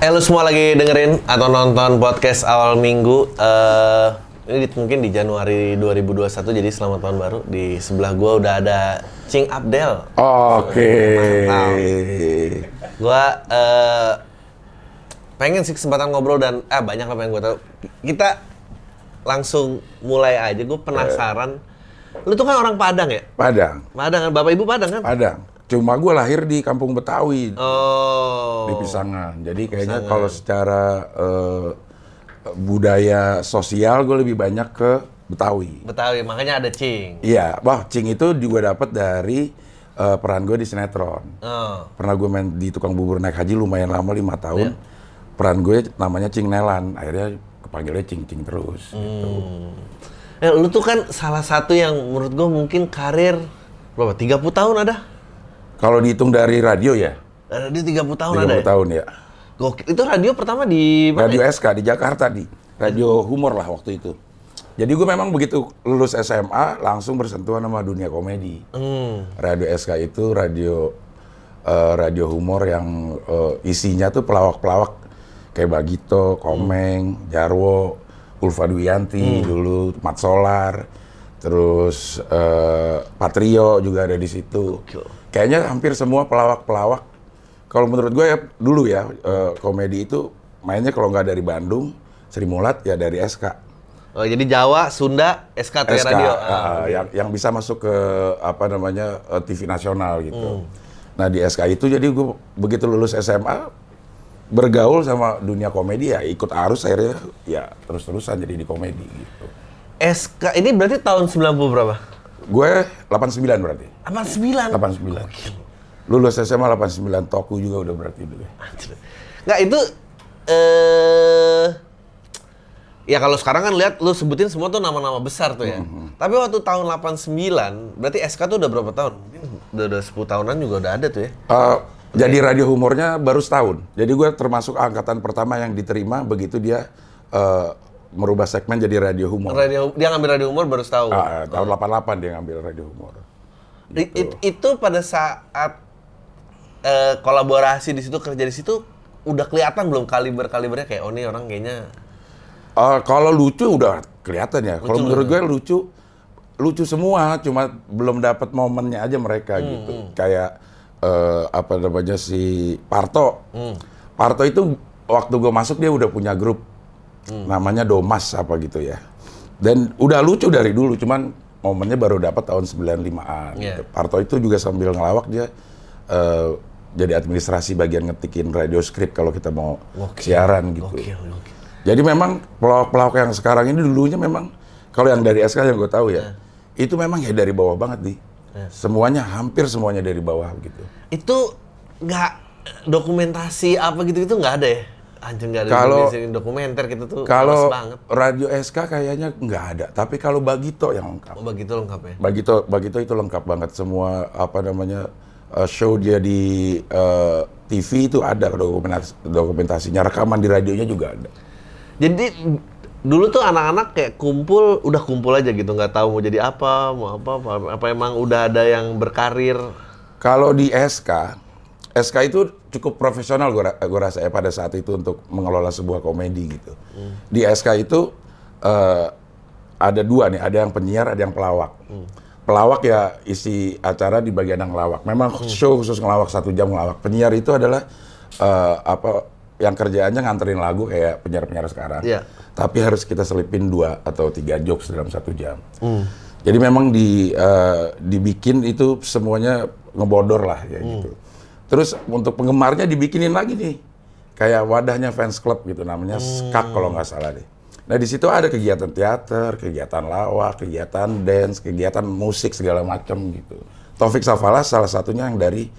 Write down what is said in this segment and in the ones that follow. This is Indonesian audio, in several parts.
Eh lu semua lagi dengerin atau nonton podcast awal minggu eh ini di- mungkin di Januari 2021 jadi selamat tahun baru di sebelah gua udah ada Cing Abdel. Oke. Gua eh pengen sih kesempatan ngobrol dan ah banyak lah yang gua tahu. Kita langsung mulai aja. Gue penasaran. Lu tuh kan orang Padang ya? Padang, Padang kan bapak ibu Padang kan? Padang. Cuma gue lahir di Kampung Betawi Oh. di Pisangan. Jadi kayaknya kalau secara eh, budaya sosial gue lebih banyak ke Betawi. Betawi, makanya ada Cing. Iya, wah Cing itu juga dapat dari eh, peran gue di sinetron. Oh. Pernah gue main di tukang bubur naik haji lumayan lama lima tahun. Peran gue namanya Cing Nelan. Akhirnya kepanggilnya Cing Cing terus. Gitu. Eh, lu tuh kan salah satu yang menurut gue mungkin karir berapa? 30 tahun ada? Kalau dihitung dari radio ya, di 30 tahun 30 ada. ya? tahun ya. Gokil. Itu radio pertama di mana? Radio ya? SK di Jakarta di radio humor lah waktu itu. Jadi gue memang begitu lulus SMA langsung bersentuhan sama dunia komedi. Hmm. Radio SK itu radio eh, radio humor yang eh, isinya tuh pelawak-pelawak kayak Bagito, Komeng, Jarwo, Ulfa Duyanti dulu, Mat Solar, terus eh, Patrio juga ada di situ. Kayaknya hampir semua pelawak-pelawak. Kalau menurut gue ya dulu ya eh, komedi itu mainnya kalau nggak dari Bandung, Sri Mulat ya dari SK. Oh, jadi Jawa, Sunda, SKT SK, radio. uh, Ah. yang yang bisa masuk ke apa namanya uh, TV nasional Hmm. gitu. Nah di SK itu jadi gue begitu lulus SMA bergaul sama dunia komedi ya ikut arus akhirnya ya terus-terusan jadi di komedi gitu. SK ini berarti tahun 90 berapa? Gue 89 berarti. 89. 89. Lulus SMA 89 Toku juga udah berarti dulu. ya. Nggak itu eh ya kalau sekarang kan lihat lu sebutin semua tuh nama-nama besar tuh ya. Tapi waktu tahun 89 berarti SK tuh udah berapa tahun? Udah, udah 10 tahunan juga udah ada tuh ya. Uh, jadi radio humornya baru setahun. Jadi gue termasuk angkatan pertama yang diterima begitu dia uh, merubah segmen jadi radio humor. Radio dia ngambil radio umur baru setahun. Ah, tahun 88 dia ngambil radio humor. I- it- itu pada saat eh, kolaborasi di situ kerja di situ udah kelihatan belum kaliber kalibernya kayak oh ini orang kayaknya Eh, kalau lucu udah kelihatan ya. Kalau menurut gue lucu, lucu semua. Cuma belum dapat momennya aja mereka gitu. Kayak eh, apa namanya si Parto. Parto itu waktu gue masuk dia udah punya grup, namanya Domas apa gitu ya. Dan udah lucu dari dulu. Cuman momennya baru dapat tahun 95an. Iya. gitu. Parto itu juga sambil ngelawak dia. eh, jadi administrasi bagian ngetikin radio script kalau kita mau siaran gitu. gokil gokil. Jadi memang pelawak-pelawak yang sekarang ini dulunya memang kalau yang dari SK yang gue tahu ya, itu memang ya dari bawah banget di. Semuanya hampir semuanya dari bawah gitu. Itu nggak dokumentasi apa gitu itu nggak ada ya? Anjir nggak ada Kalau- dokumenter gitu tuh Kalau banget. radio SK kayaknya nggak ada, tapi kalau Bagito yang lengkap. Oh begitu lengkap ya. Bagito Bagito itu lengkap banget semua apa namanya uh, show dia di uh, TV itu ada dokumentasi dokumentasinya, rekaman di radionya juga ada. Jadi dulu tuh anak-anak kayak kumpul udah kumpul aja gitu nggak tahu mau jadi apa mau apa apa, apa emang udah ada yang berkarir Kalau di SK, SK itu cukup profesional gue rasa ya pada saat itu untuk mengelola sebuah komedi gitu. Di SK itu eh, ada dua nih, ada yang penyiar, ada yang pelawak. Pelawak ya isi acara di bagian yang ngelawak. Memang show khusus ngelawak satu jam ngelawak. Penyiar itu adalah eh, apa yang kerjaannya nganterin lagu kayak penyiar-penyiar sekarang. Iya. Tapi harus kita selipin dua atau tiga jokes dalam satu jam. Jadi memang di eh, dibikin itu semuanya ngebodor lah ya gitu. Terus untuk penggemarnya dibikinin lagi nih, kayak wadahnya fans club gitu namanya SKAK kalau nggak salah deh. Nah di situ ada kegiatan teater, kegiatan lawak, kegiatan dance, kegiatan musik segala macam gitu. Taufik Safalas salah satunya yang dari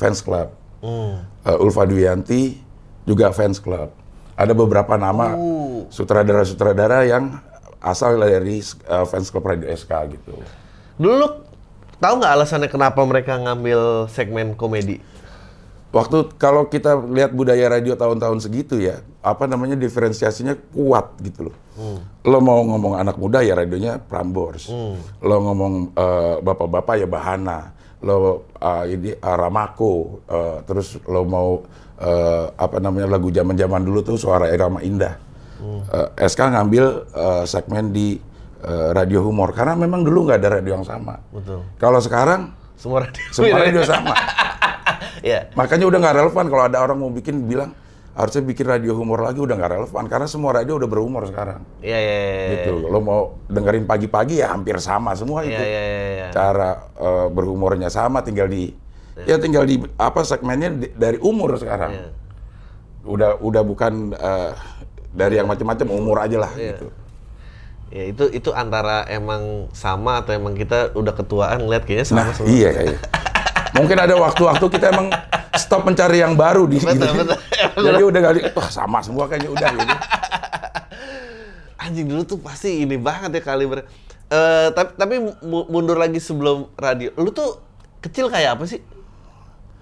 fans club. Eh, Ulfa Duyanti juga fans club. Ada beberapa nama sutradara-sutradara yang asal dari eh, fans club Radio SK gitu. dulu lu tahu nggak alasannya kenapa mereka ngambil segmen komedi Waktu kalau kita lihat budaya radio tahun-tahun segitu ya, apa namanya diferensiasinya kuat gitu loh. Lo mau ngomong anak muda ya radionya Prambors. Lo ngomong eh, bapak-bapak ya Bahana. lo uh, ini uh, Ramako, uh, terus lo mau uh, apa namanya lagu zaman-zaman dulu tuh suara Irama Indah. Uh, SK ngambil uh, segmen di uh, radio humor karena memang dulu nggak ada radio yang sama. Betul. Kalau sekarang Semua radio. semua radio sama. Iya. Makanya udah nggak relevan kalau ada orang mau bikin bilang harusnya bikin radio humor lagi udah nggak relevan karena semua radio udah berhumor sekarang. Iya, iya, iya. Gitu. Lo mau dengerin pagi-pagi ya hampir sama semua Iya, itu. iya, iya, iya. Cara eh, berhumornya sama tinggal di ya tinggal di apa segmennya di- dari umur sekarang. Iya. Udah udah bukan eh, dari yang macam-macam umur aja lah Iya. gitu. Ya itu itu antara emang sama atau emang kita udah ketuaan ngeliat kayaknya sama Nah, semua. iya kayaknya. Mungkin ada waktu-waktu kita emang stop mencari yang baru di Betul, gitu. betul. Jadi udah kali, wah sama semua kayaknya udah gitu. Anjing dulu tuh pasti ini banget ya kaliber. Eh tapi tapi mu- mundur lagi sebelum radio. Lu tuh kecil kayak apa sih?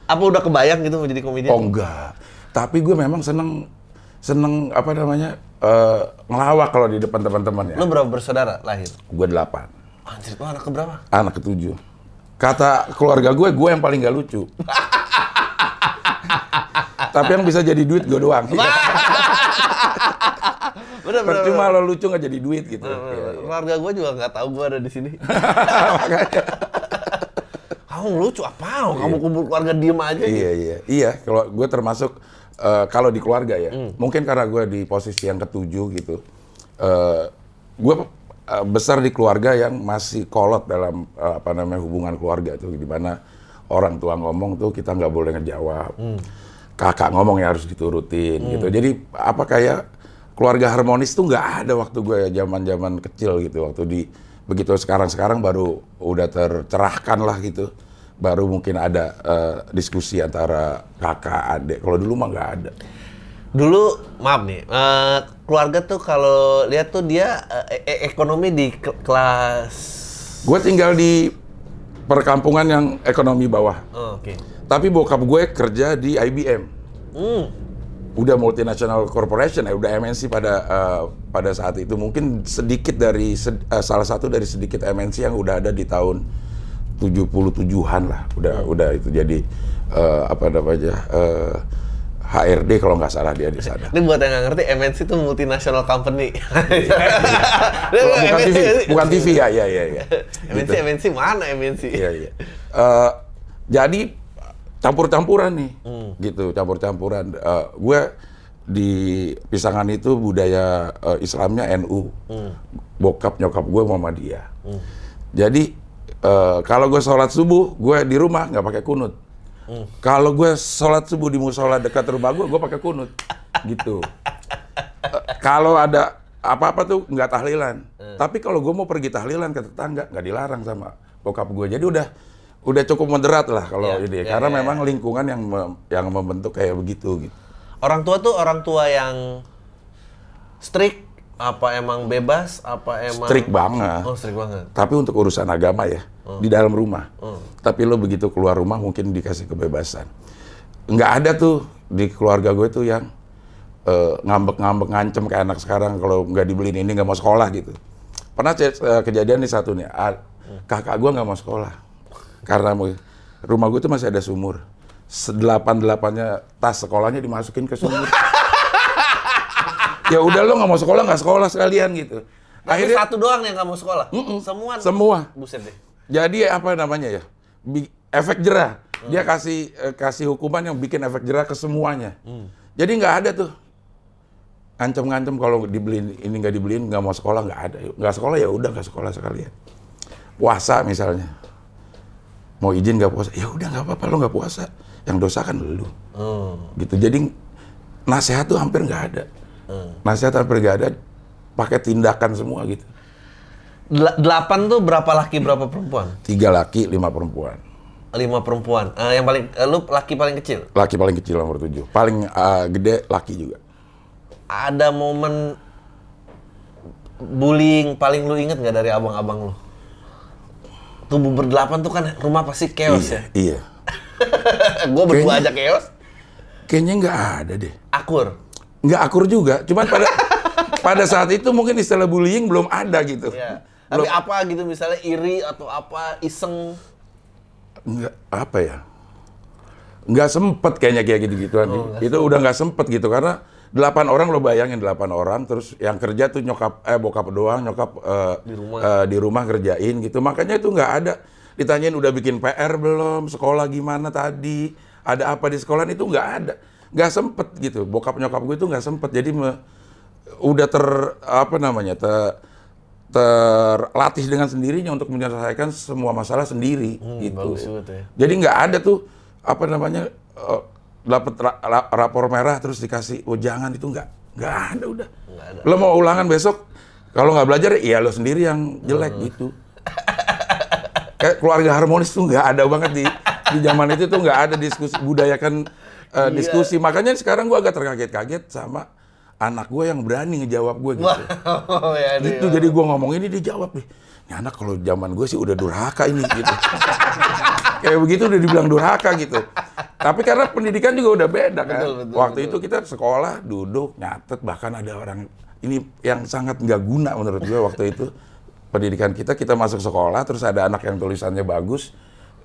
Apa udah kebayang gitu mau jadi komedian? Oh enggak. Tapi gue memang seneng seneng apa namanya eh, ngelawak kalau di depan teman-teman ya. Lu berapa bersaudara lahir? Gue delapan, Anjir, lu anak keberapa? anak ketujuh. Kata keluarga gue, gue yang paling gak lucu. Tapi yang bisa jadi duit gue doang. Bener, bener, Percuma lo lucu nggak jadi duit gitu. bener. Iya, iya. Keluarga gue juga nggak tahu gue ada di sini. Kamu lucu apa? Kamu kumpul keluarga diem aja gitu. Iya iya iya. Kalau gue termasuk eh, kalau di keluarga ya, Hmm. mungkin karena gue di posisi yang ketujuh gitu. eh gue eh, besar di keluarga yang masih kolot dalam eh, apa namanya hubungan keluarga tuh, di mana orang tua ngomong tuh kita nggak boleh ngejawab. Hmm. Kakak ngomong ya harus diturutin gitu. Jadi apa kayak keluarga harmonis tuh nggak ada waktu gue zaman-zaman kecil gitu. Waktu di begitu sekarang-sekarang baru udah tercerahkan lah gitu baru mungkin ada eh, diskusi antara kakak adik. Kalau dulu mah nggak ada. Dulu maaf nih, eh, keluarga tuh kalau lihat tuh dia eh, e- ekonomi di ke- kelas Gue tinggal di perkampungan yang ekonomi bawah. Oh, oke. Tapi bokap gue kerja di IBM. Hmm. Udah multinational corporation ya, udah MNC pada eh, pada saat itu. Mungkin sedikit dari sed- eh, salah satu dari sedikit MNC yang udah ada di tahun 77-an lah. Udah udah itu jadi eh, apa namanya? eh, HRD kalau nggak salah dia di sana. Ini buat yang nggak ngerti, MNC itu multinational company. bukan TV, bukan TV ya, ya, ya, ya. MNC, MNC mana MNC? Iya iya. Eh, jadi campur-campuran nih, gitu campur-campuran. Eh, gue di Pisangan itu budaya eh, Islamnya NU, bokap nyokap gue Muhammadiyah. Jadi eh, kalau gue sholat subuh, gue di rumah nggak pakai kunut. Kalau gue sholat subuh di musola dekat rumah gue, gue pakai kunut, gitu. Kalau ada apa-apa tuh nggak tahlilan. Tapi kalau gue mau pergi tahlilan ke tetangga nggak dilarang sama bokap gue. Jadi udah udah cukup moderat lah kalau Iya, ini. iya, Karena iya. memang lingkungan yang mem- yang membentuk kayak begitu gitu. Orang tua tuh orang tua yang strict apa emang bebas apa emang Strict banget. Oh, strict banget. Tapi untuk urusan agama ya di dalam rumah. Tapi lo begitu keluar rumah mungkin dikasih kebebasan. Nggak ada tuh di keluarga gue tuh yang eh, ngambek-ngambek ngancem kayak anak sekarang kalau nggak dibeliin ini nggak mau sekolah gitu. Pernah eh, kejadian nih satu nih, a- kakak gue nggak mau sekolah karena mau- rumah gue tuh masih ada sumur. Sedelapan delapannya tas sekolahnya dimasukin ke sumur. ya udah lo nggak mau sekolah nggak sekolah sekalian gitu. Tapi satu doang yang kamu sekolah. Semua. semua Buset deh. Jadi apa namanya ya? Efek jerah. Dia kasih eh, kasih hukuman yang bikin efek jerah ke semuanya. Jadi nggak ada tuh ancam-ngancam kalau dibeliin ini nggak dibeliin nggak mau sekolah nggak ada. Nggak sekolah ya udah nggak sekolah sekalian. Puasa misalnya. Mau izin nggak puasa, ya udah nggak apa-apa lo nggak puasa. Yang dosa kan lu. Hmm. Gitu. Jadi nasihat tuh hampir nggak ada. Nasihat hampir nggak ada. Pakai tindakan semua gitu. Del- delapan tuh berapa laki berapa perempuan? Tiga laki, lima perempuan. Lima perempuan. Eh, yang paling eh, lu laki paling kecil. Laki paling kecil nomor tujuh. Paling uh, gede laki juga. Ada momen bullying paling lu inget nggak dari abang-abang lu? Tubuh berdelapan tuh kan rumah pasti chaos ya. Iya. Gue berdua Kayaknya- aja chaos. Kayaknya nggak ada deh. Akur. Nggak akur juga. Cuman pada pada saat itu mungkin istilah bullying belum ada gitu. Ya. Tapi apa gitu misalnya iri atau apa iseng? Nggak apa ya? Nggak sempet kayaknya kayak gitu gituan itu udah nggak sempet gitu karena delapan orang lo bayangin delapan orang terus yang kerja tuh nyokap eh bokap doang nyokap eh, Di rumah. eh, di rumah kerjain gitu. Makanya itu nggak ada. Ditanyain udah bikin PR belum? Sekolah gimana tadi? Ada apa di sekolah? Itu nggak ada. Nggak sempet gitu. Bokap nyokap gue itu nggak sempet. Jadi me- udah ter apa namanya ter terlatih dengan sendirinya untuk menyelesaikan semua masalah sendiri gitu. bagus ya. Jadi nggak ada tuh apa namanya eh, dapat ra- ra- rapor merah terus dikasih oh jangan itu nggak nggak ada udah. Nggak ada. Lo mau ulangan besok kalau nggak belajar ya lo sendiri yang jelek Hmm. gitu. Kayak keluarga harmonis tuh nggak ada banget di di zaman itu tuh nggak ada diskusi budayakan Iya. diskusi. Makanya sekarang gua agak terkaget-kaget sama anak gue yang berani ngejawab gue gitu. Wow, ya Itu jadi gua ngomong ini dijawab nih. Ini anak kalau zaman gue sih udah durhaka ini gitu. Kayak begitu udah dibilang durhaka gitu. Tapi karena pendidikan juga udah beda kan. Betul, betul, Waktu itu kita sekolah, duduk, nyatet, bahkan ada orang ini yang sangat nggak guna menurut gue waktu itu pendidikan kita kita masuk sekolah terus ada anak yang tulisannya bagus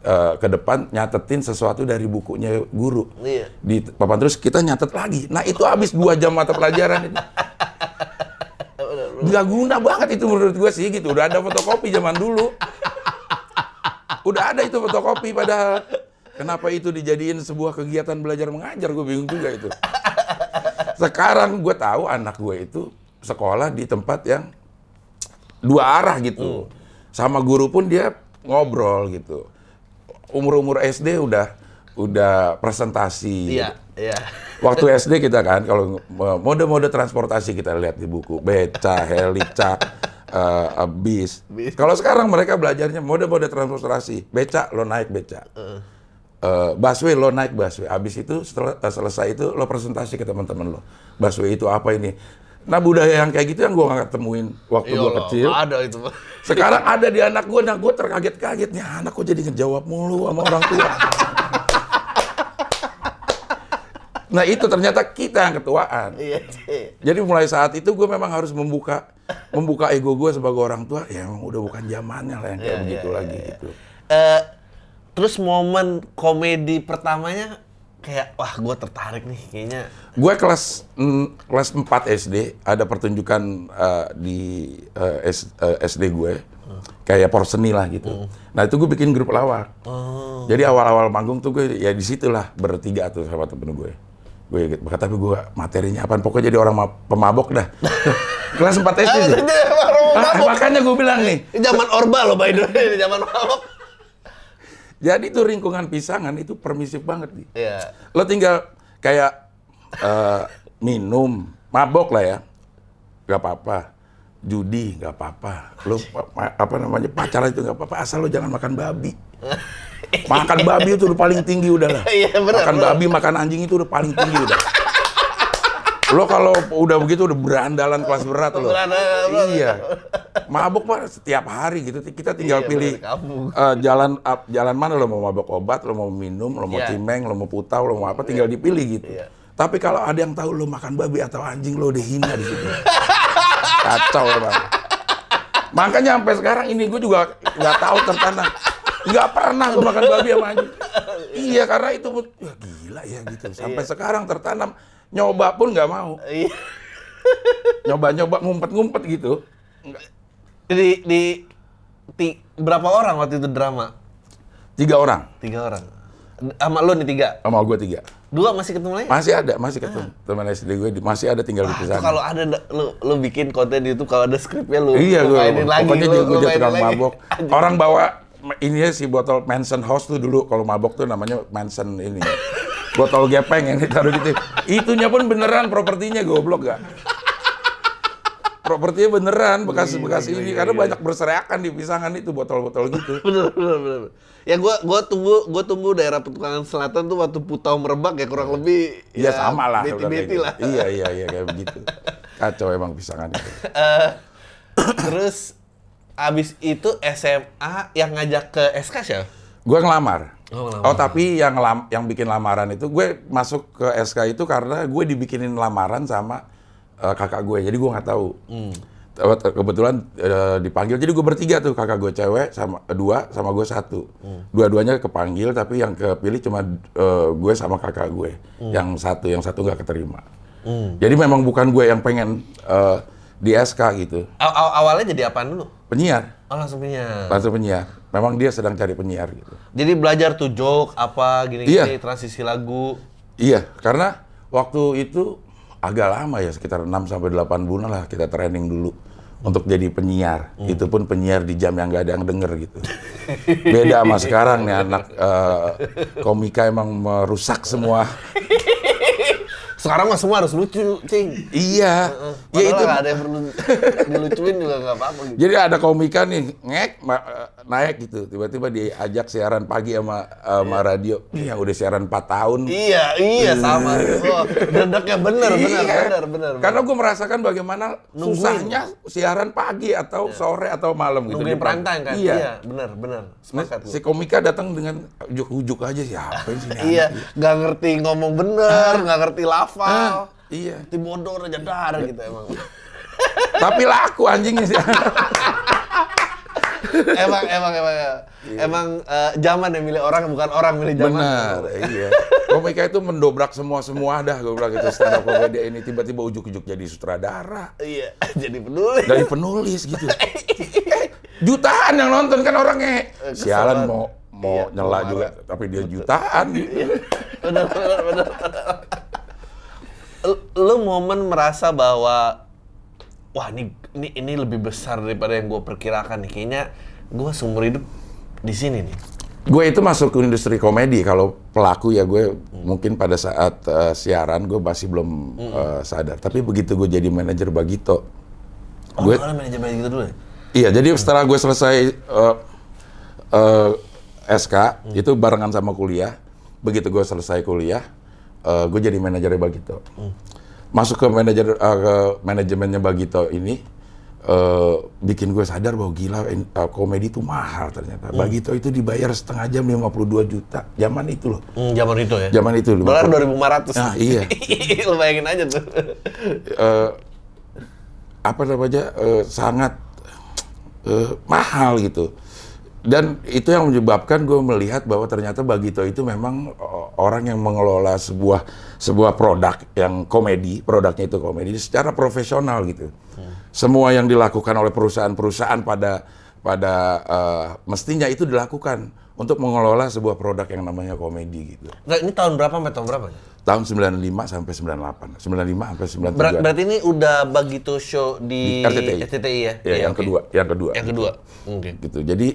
eh, ke depan nyatetin sesuatu dari bukunya guru Iya. di papan terus kita nyatet lagi. Nah itu habis dua jam mata pelajaran itu. Nggak guna banget itu menurut gue sih gitu. Udah ada fotokopi zaman dulu. Udah ada itu fotokopi padahal. Kenapa itu dijadiin sebuah kegiatan belajar mengajar? Gue bingung juga itu. Sekarang gue tahu anak gue itu sekolah di tempat yang dua arah gitu. Sama guru pun dia ngobrol gitu. Umur-umur SD udah udah presentasi. Iya, iya. Waktu SD kita kan kalau mode-mode transportasi kita lihat di buku beca, helicak, eh, bis. Kalau sekarang mereka belajarnya mode-mode transportasi. Beca lo naik beca. Eh, busway lo naik busway. Abis itu setelah eh, selesai itu lo presentasi ke teman-teman lo. Busway itu apa ini? Nah budaya yang kayak gitu yang gua nggak temuin waktu lah, kecil. Ada itu. Sekarang ada di anak gue, nah gue terkaget-kaget nih anak kok jadi ngejawab mulu sama orang tua. nah itu ternyata kita yang ketuaan. Iya. Jadi mulai saat itu gue memang harus membuka membuka ego gue sebagai orang tua. Ya emang udah bukan zamannya lah yang kayak Iya, begitu iya, lagi gitu. Eh, terus momen komedi pertamanya kayak wah gue tertarik nih kayaknya. Gue kelas mm, kelas 4 SD ada pertunjukan eh, di eh, S- eh, SD gue kayak porseni lah gitu. Nah itu gue bikin grup lawak. Oh. Jadi awal-awal manggung tuh gue ya di situlah bertiga tuh sama temen gue. Gue gitu, tapi gue materinya apaan pokoknya jadi orang ma- pemabok dah. kelas 4 SD sih. Ah, makanya gue bilang nih, zaman Orba loh by the way, zaman mabok. Jadi tuh lingkungan pisangan itu permisif banget nih. Iya. Lo tinggal kayak eh, minum, mabok lah ya, nggak apa-apa. Judi nggak apa-apa. Lo pa- pa- apa namanya pacaran itu nggak apa-apa. Asal lo jangan makan babi. Makan babi itu udah paling tinggi udah lah. Iya, Makan babi, makan anjing itu udah paling tinggi udah. Lo kalau udah begitu udah berandalan kelas berat lo. Berat. Iya. Mabok mah setiap hari gitu. Kita tinggal Iya, pilih eh, jalan ap- jalan mana lo mau mabok obat, lo mau minum, lo mau Iya. cimeng, lo mau putau, lo mau apa, tinggal dipilih gitu. Iya. Tapi kalau ada yang tahu lo makan babi atau anjing, lo udah hina di situ. Kacau emang. Makanya sampai sekarang ini gue juga nggak tahu tertanam. Nggak pernah gue makan babi sama anjing. Iya karena itu ya gila ya gitu. Sampai sekarang tertanam. Nyoba pun nggak mau. Iya. Nyoba-nyoba ngumpet-ngumpet gitu. Di di ti- berapa orang waktu itu drama? Tiga orang. Tiga orang. Sama lo nih tiga. Sama gue tiga. Dua masih ketemu lagi? Masih ada, masih ketemu. Teman SD gue di- masih ada tinggal di Wah, itu sana. kalau ada da- lu lu bikin konten di YouTube kalau ada skripnya lu Iya, lu gue mainin lagi. pokoknya lu- gue jadi tukang mabok. Orang bawa ini ya, si botol Manson House tuh dulu kalau mabok tuh namanya Manson ini. Botol gepeng yang ditaruh gitu. Itunya pun beneran propertinya goblok gak? Propertinya beneran bekas-bekas ini karena banyak berserakan di pisangan itu botol-botol gitu. bener, bener, bener. Ya gua gua tumbuh gua tumbuh daerah Petukangan Selatan tuh waktu Putau Merebak ya kurang lebih Iya sama lah. Beti-beti gitu. lah. Iya iya iya kayak begitu. Kacau emang pisangan itu. Eh, terus abis itu SMA yang ngajak ke SK siapa? Gue ngelamar. Oh. Oh, tapi yang lam- yang bikin lamaran itu gue masuk ke SK itu karena gue dibikinin lamaran sama eh, kakak gue. Jadi gue nggak tahu. Hmm. kebetulan eh, dipanggil. Jadi gue bertiga tuh, kakak gue cewek sama dua, sama gue satu. Dua-duanya kepanggil, tapi yang kepilih cuma eh, gue sama kakak gue. Yang satu, yang satu nggak keterima. Jadi memang bukan gue yang pengen eh, di SK gitu. Aw- aw- awalnya jadi apaan dulu? Penyiar, Oh langsung punya. langsung penyiar. Memang dia sedang cari penyiar gitu. Jadi belajar tuh joke apa gini-gini Iya. transisi lagu. Iya, karena waktu itu agak lama ya, sekitar 6 sampai 8 bulan lah kita training dulu untuk jadi penyiar. Itu pun penyiar di jam yang nggak ada yang denger gitu. Beda sama sekarang nih anak eh, komika emang merusak semua. Sekarang mah semua harus lucu, cing. Iya, ya itu. nggak ada yang perlu dilucuin juga nggak apa-apa gitu. Jadi ada komika nih ngek naik gitu, tiba-tiba diajak siaran pagi sama sama radio. Ih, yang udah siaran 4 tahun. Iya, iya sama. Oh, dedeknya bener, bener, Iya. bener, bener. Karena gue merasakan bagaimana susahnya siaran pagi atau sore atau malam gitu. Nungguin di prime time kan? Iya. bener, bener. Nah, Sepakat si komika datang dengan ujuk-ujuk aja siapa sih Iya, nggak ngerti ngomong bener, nggak ngerti lafal. Ah, iya. Ngerti bodoh aja dar gitu emang. Tapi laku anjingnya sih. emang, emang, emang, emang eh, zaman yang milih orang bukan orang milih zaman. Benar, iya. Komika itu mendobrak semua-semua dah gue bilang gitu stand up komedi ini tiba-tiba ujuk-ujuk jadi sutradara, Iya, jadi peduli. dari penulis gitu. Eh, jutaan yang nonton kan orangnya. Sialan mau mau Iya, nyela juga, tapi dia jutaan gitu. bener, bener, bener. Lu- Lu momen merasa bahwa wah ini ini ini lebih besar daripada yang gue perkirakan nih. Kayaknya gue seumur hidup di sini nih. Gue itu masuk ke industri komedi kalau pelaku ya gue mungkin pada saat eh, siaran gue masih belum eh, sadar. Tapi begitu gue jadi manajer Bagito, Oh, gue lu manajemen gitu dulu ya? iya jadi setelah gue selesai eh, eh, SK itu barengan sama kuliah. Begitu gue selesai kuliah, eh, gue jadi manajer Bagito. Masuk ke manajer eh, ke manajemennya Bagito ini eh, bikin gue sadar bahwa gila in- eh, komedi itu mahal ternyata. Bagito itu dibayar setengah jam 52 juta. Zaman itu loh. Hmm, zaman itu ya. Zaman itu Dolar 50. 2500. Nah, iya. Lu bayangin aja tuh. eh, apa namanya eh, sangat eh, mahal gitu. Dan itu yang menyebabkan gue melihat bahwa ternyata Bagito itu memang o- orang yang mengelola sebuah sebuah produk yang komedi, produknya itu komedi secara profesional gitu. Semua yang dilakukan oleh perusahaan-perusahaan pada pada eh, mestinya itu dilakukan untuk mengelola sebuah produk yang namanya komedi gitu. Nggak, ini tahun berapa sampai tahun berapa? Tahun 95 sampai 98. 95 sampai 97. Ber- berarti ini udah begitu show di, Di RCTI. RCTI ya? Ya, Iya, yang oke. kedua, yang kedua. Yang kedua. Oke. gitu. Jadi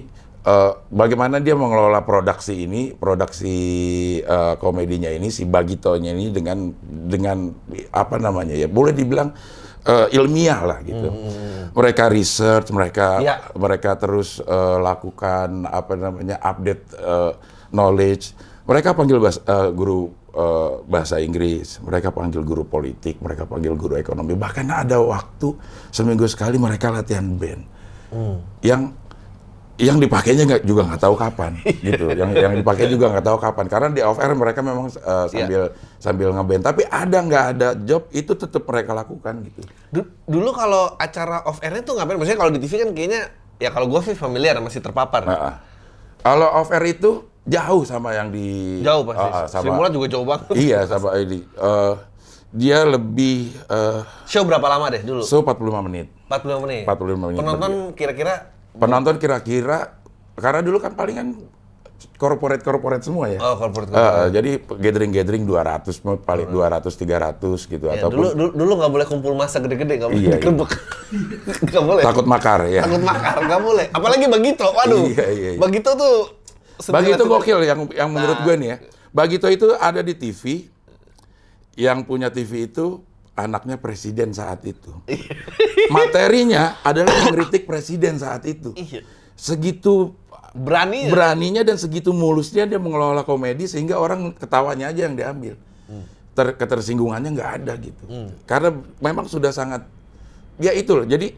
eh, bagaimana dia mengelola produksi ini, produksi eh, komedinya ini, si Bagitonya ini dengan dengan apa namanya ya, boleh dibilang eh, ilmiah lah gitu. Mereka research, mereka Ya. mereka terus eh, lakukan apa namanya update eh, knowledge. Mereka panggil eh, guru eh, bahasa Inggris, mereka panggil guru politik, mereka panggil guru ekonomi. Bahkan ada waktu seminggu sekali mereka latihan band yang yang dipakainya nggak juga nggak tahu kapan gitu yang yang dipakai juga nggak tahu kapan karena di off air mereka memang uh, sambil sambil ngeband tapi ada nggak ada job itu tetap mereka lakukan gitu Du- Dulu kalau acara off airnya tuh ngapain? Maksudnya kalau di TV kan kayaknya ya kalau gue sih familiar masih terpapar. Nah, ah. kalau off air itu jauh sama yang di Jauh pasti. Sri sama Mulat juga jauh banget. iya sama ini Eh, dia lebih uh, Show berapa lama deh dulu? so 45 menit 45 menit. 45 menit Penonton kira-kira penonton kira-kira karena dulu kan palingan corporate corporate semua ya oh corporate. Eh, eh, jadi gathering-gathering 200 mau paling 200 300 gitu Ya, ataupun dulu dulu nggak boleh kumpul masa gede-gede, nggak boleh Iya, iya. digerebek. Nggak boleh. takut makar ya. Takut makar, nggak boleh. Apalagi Bagito, waduh. Iya, iya, iya. Bagito tuh Bagito sembilan- gokil yang yang menurut Nah. gue nih ya. Bagito itu ada di TV yang punya TV itu anaknya presiden saat itu. Materinya adalah mengkritik presiden saat itu. Iya. Segitu Berani ya? beraninya dan segitu mulusnya dia mengelola komedi sehingga orang ketawanya aja yang diambil. Ter, ketersinggungannya nggak ada gitu. Karena memang sudah sangat ya itu loh. Jadi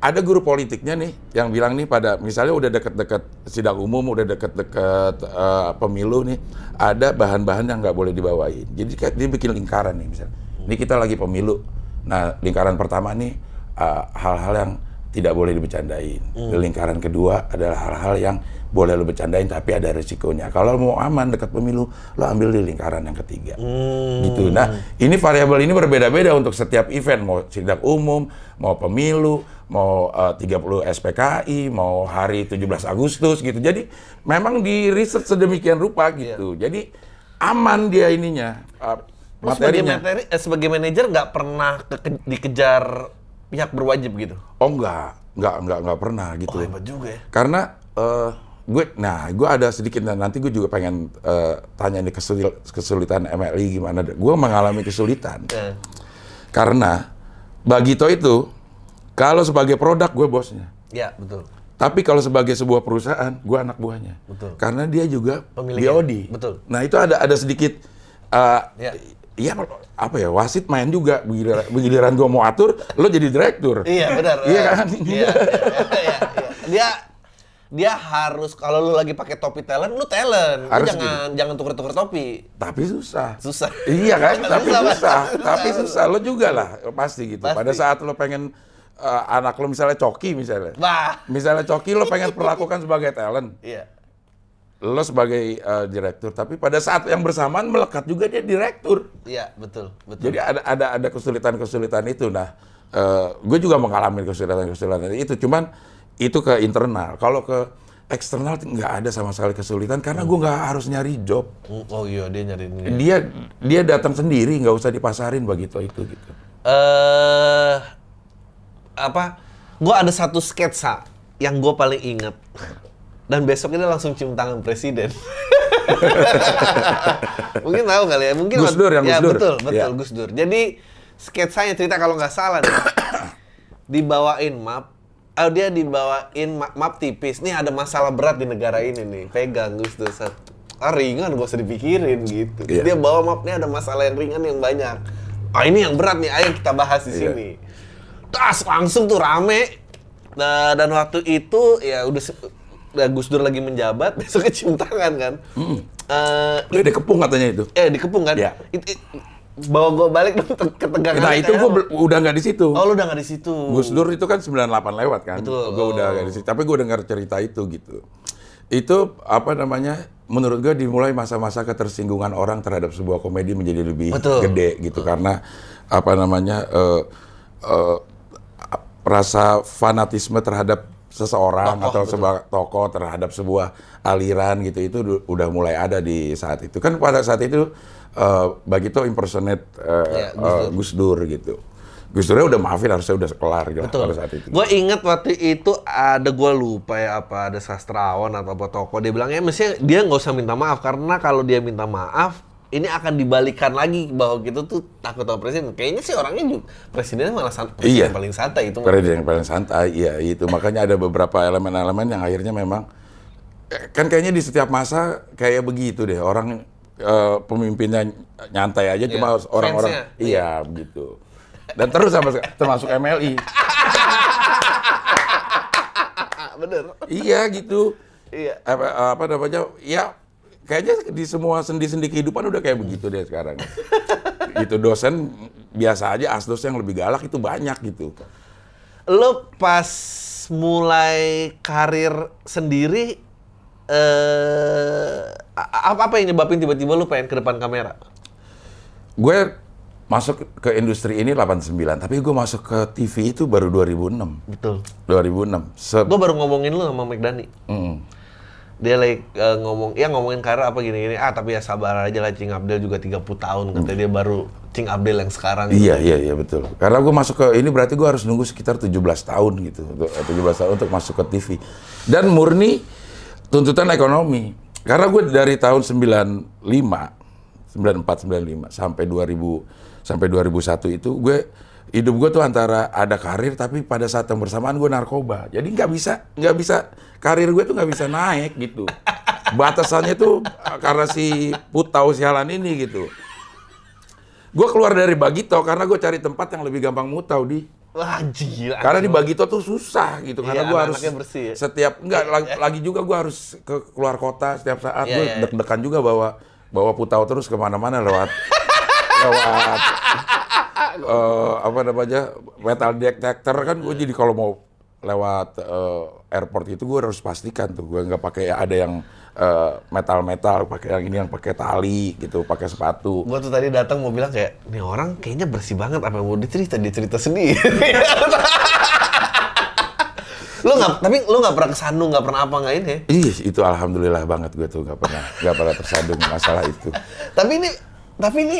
ada guru politiknya nih yang bilang nih pada misalnya udah deket-deket sidang umum, udah deket-deket eh, pemilu nih, ada bahan-bahan yang nggak boleh dibawain. Jadi dia bikin lingkaran nih misalnya. Ini kita lagi pemilu. Nah lingkaran pertama nih uh, hal-hal yang tidak boleh dibercandain. Hmm. Lingkaran kedua adalah hal-hal yang boleh lo bercandain tapi ada risikonya. Kalau mau aman dekat pemilu, lo ambil di lingkaran yang ketiga. Hmm. Gitu. Nah, ini variabel ini berbeda-beda untuk setiap event, mau sidang umum, mau pemilu, mau uh, 30 SPKI, mau hari 17 Agustus gitu. Jadi memang di riset sedemikian rupa gitu. Jadi aman dia ininya uh, Lu sebagai materi, eh, sebagai manajer nggak pernah ke- dikejar pihak berwajib gitu. Oh enggak, enggak, enggak, enggak pernah gitu. Oh, hebat juga ya. Karena eh, gue, nah gue ada sedikit dan nanti gue juga pengen eh, tanya nih kesulitan, kesulitan MLI gimana. Gue mengalami kesulitan Eh, karena Bagito itu kalau sebagai produk gue bosnya, ya, betul. tapi kalau sebagai sebuah perusahaan gue anak buahnya. Betul. Karena dia juga Pemiliknya. BOD. Betul. Nah itu ada ada sedikit. eh, Ya. Iya apa ya wasit main juga begiliran, begiliran gue mau atur lo jadi direktur Iya, benar. Iya kan? Iya, iya, iya, iya. Dia dia harus kalau lu lagi pakai topi talent, lu talent. Lu Harus jangan jangan tuker-tuker topi. tapi susah Susah. Iya kan? tapi Susah, susah. Tapi susah. Lo juga lah pasti gitu. Pasti. Pada saat lo pengen eh, anak lo misalnya coki misalnya. Wah. Misalnya coki lo pengen perlakukan sebagai talent. Iya. Lo sebagai eh, direktur. Tapi pada saat yang bersamaan melekat juga dia direktur. Iya, betul, betul. Jadi ada ada ada kesulitan-kesulitan itu. Nah, eh, gue juga mengalami kesulitan-kesulitan itu. Cuman itu ke internal. Kalau ke eksternal nggak ada sama sekali kesulitan karena gue nggak harus nyari job. Hmm, Oh iya, dia nyariin ini. Dia dia datang sendiri nggak usah dipasarin begitu itu gitu. Eh apa? Gua ada satu sketsa yang gue paling inget. Dan besok ini langsung cium tangan presiden. Mungkin tahu kali ya. Mungkin Gus Dur yang ya, Gus Dur. betul, betul Ya. Gus Dur. Jadi sketsanya cerita kalau nggak salah nih, dibawain map. Oh, dia dibawain map, map tipis. Nih ada masalah berat di negara ini nih. Pegang Gus Dur. Set. Ah ringan, gak usah dipikirin gitu. Iya. Dia bawa mapnya ada masalah yang ringan yang banyak. Ah ini yang berat nih, ayo kita bahas di Iya. sini. Tas langsung tuh rame. Nah, dan waktu itu ya udah Gus Dur lagi menjabat, besok cium tangan kan. Eh, Udah dikepung katanya itu. eh dikepung kan? Iya. It- it- bawa gue balik dong ke tegangan. Nah itu gue udah nggak di situ. Oh lu udah nggak di situ. Gus Dur itu kan 98 lewat kan. Betul. Gue udah Oh. nggak di situ. Tapi gue dengar cerita itu gitu. Itu apa namanya? Menurut gue dimulai masa-masa ketersinggungan orang terhadap sebuah komedi menjadi lebih Betul. gede gitu karena apa namanya eh, eh, rasa fanatisme terhadap seseorang Tokoh, atau betul. sebuah tokoh terhadap sebuah aliran gitu itu udah mulai ada di saat itu. Kan pada saat itu eh, Bagito impersonate eh, Iya, Gus eh, Gus Dur gitu. Gus Durnya udah maafin harusnya udah kelar gitu pada saat itu. Gue inget waktu itu ada gue lupa ya apa ada sastrawan atau apa toko dia bilang ya mestinya dia nggak usah minta maaf karena kalau dia minta maaf ini akan dibalikan lagi bahwa gitu tuh takut sama presiden. Kayaknya sih orangnya juga presidennya malah san- presiden Iya. paling santai itu. Presiden yang paling santai iya itu makanya ada beberapa elemen-elemen yang akhirnya memang kan kayaknya di setiap masa kayak begitu deh orang eh, pemimpinnya nyantai aja cuma Iya. orang-orang Fansnya, iya begitu dan terus sama termasuk MLI bener. iya gitu Iya. apa, apa namanya ya kayaknya di semua sendi-sendi kehidupan udah kayak begitu deh sekarang itu dosen biasa aja asdos yang lebih galak itu banyak gitu Lo pas mulai karir sendiri eh apa apa yang nyebabin tiba-tiba lu pengen ke depan kamera? gue masuk ke industri ini 89 tapi gue masuk ke TV itu baru 2006 Betul. 2006 Se Gue baru ngomongin lu sama McDani. Mm. Dia lagi eh, ngomong, ya ngomongin karir apa gini-gini. Ah tapi ya sabar aja lah Cing Abdel juga 30 tahun. Katanya dia baru Cing Abdel yang sekarang. Iya, iya, iya betul. Karena gue masuk ke ini berarti gue harus nunggu sekitar 17 tahun gitu, untuk 17 tahun untuk masuk ke TV. Dan murni tuntutan ekonomi. Karena gue dari tahun 95, 94, 95 sampai 2000 sampai 2001 itu gue hidup gue tuh antara ada karir tapi pada saat yang bersamaan gue narkoba. Jadi nggak bisa nggak bisa karir gue tuh nggak bisa naik gitu. Batasannya tuh karena si putau sialan ini gitu. Gue keluar dari Bagito karena gue cari tempat yang lebih gampang mutau di. Wah gila. Karena di Bagito tuh susah gitu. Karena Iya, gue harus bersih ya. setiap enggak lagi, lagi juga gue harus ke keluar kota setiap saat. Iya, gue iya. deg-degan juga bawa bawa putau terus ke mana-mana lewat lewat eh, apa namanya metal detector kan gue jadi kalau mau lewat eh, airport itu gue harus pastikan tuh gue nggak pakai ada yang eh, metal-metal, pakai yang ini yang pakai tali gitu, pakai sepatu. Gua tuh tadi datang mau bilang kayak, nih orang kayaknya bersih banget apa mau dicerita, dia cerita sendiri. lu nggak, tapi lu nggak pernah kesandung, nggak pernah apa nggak ini. Ih, itu alhamdulillah banget gue tuh nggak pernah nggak pernah tersandung masalah itu. Tapi ini, tapi ini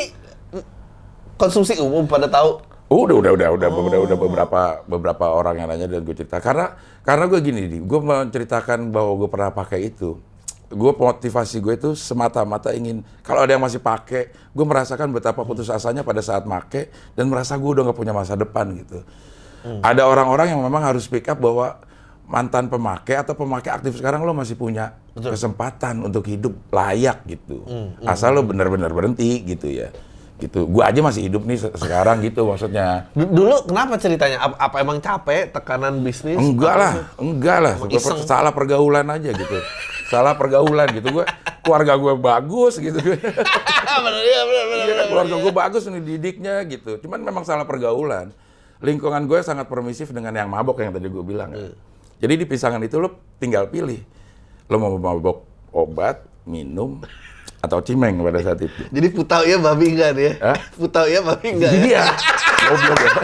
konsumsi umum pada tahu. Oh, udah, udah, udah, udah, udah, udah beberapa beberapa orang yang nanya dan gue cerita. Karena karena gue gini, gue menceritakan bahwa gue pernah pakai itu. Gue motivasi gue itu semata-mata ingin kalau ada yang masih pakai, gue merasakan betapa putus asanya pada saat make dan merasa gue udah nggak punya masa depan gitu. Ada orang-orang yang memang harus pick up bahwa mantan pemakai atau pemakai aktif sekarang lo masih punya kesempatan untuk hidup layak gitu. Asal lo benar-benar berhenti gitu ya. Gitu. Gua aja masih hidup nih se- sekarang gitu maksudnya. Dulu kenapa ceritanya? Apa, apa emang capek tekanan bisnis? Enggak lah, enggak lah. Iseng. salah pergaulan aja gitu. salah pergaulan gitu. Gua keluarga gue bagus gitu. bener, bener, bener, bener. keluarga gue bagus nih didiknya gitu. Cuman memang salah pergaulan. Lingkungan gue sangat permisif dengan yang mabok yang tadi gue bilang. kan. Jadi di pisangan itu lo tinggal pilih. Lo mau mabok obat, minum, atau cimeng pada saat itu. Jadi putau ya babi enggak ya? Hah? Putau ya babi enggak ya? Iya. Goblok ya.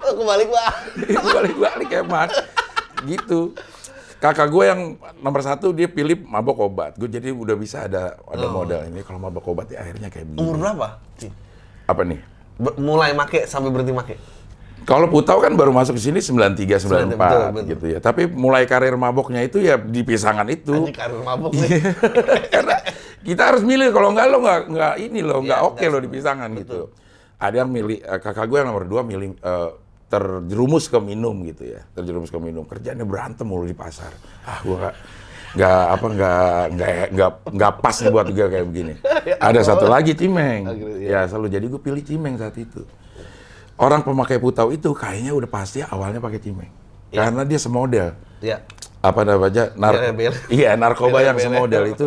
Oh, kebalik pak. Itu balik-balik emang. Gitu. Kakak gue yang nomor satu dia pilih mabok obat. Gue jadi udah bisa ada ada modal ini. Kalau mabok obat ya akhirnya kayak begini. Umur berapa? Apa nih? Ber- mulai make sampai berhenti make. Kalau Putau kan baru masuk ke sini 93 94 betul, betul. gitu ya. Tapi mulai karir maboknya itu ya di pisangan itu. Anjing karir mabuk nih. Karena kita harus milih kalau enggak lo nggak nggak ini lo nggak Iya, oke lo di pisangan gitu. Ada yang milih eh, kakak gue yang nomor dua milih eh, terjerumus ke minum gitu ya. Terjerumus ke minum. Kerjanya berantem mulu di pasar. Ah gue nggak nggak apa nggak nggak nggak nggak pas nih buat gue kayak begini. Ada satu lagi Cimeng. Akhirnya, Ya selalu jadi gue pilih Cimeng saat itu. Orang pemakai putau itu kayaknya udah pasti awalnya pakai Cimeng. Karena dia semodel Ya. apa namanya nar Bele-bele. iya narkoba yang Bele-bele. semodel itu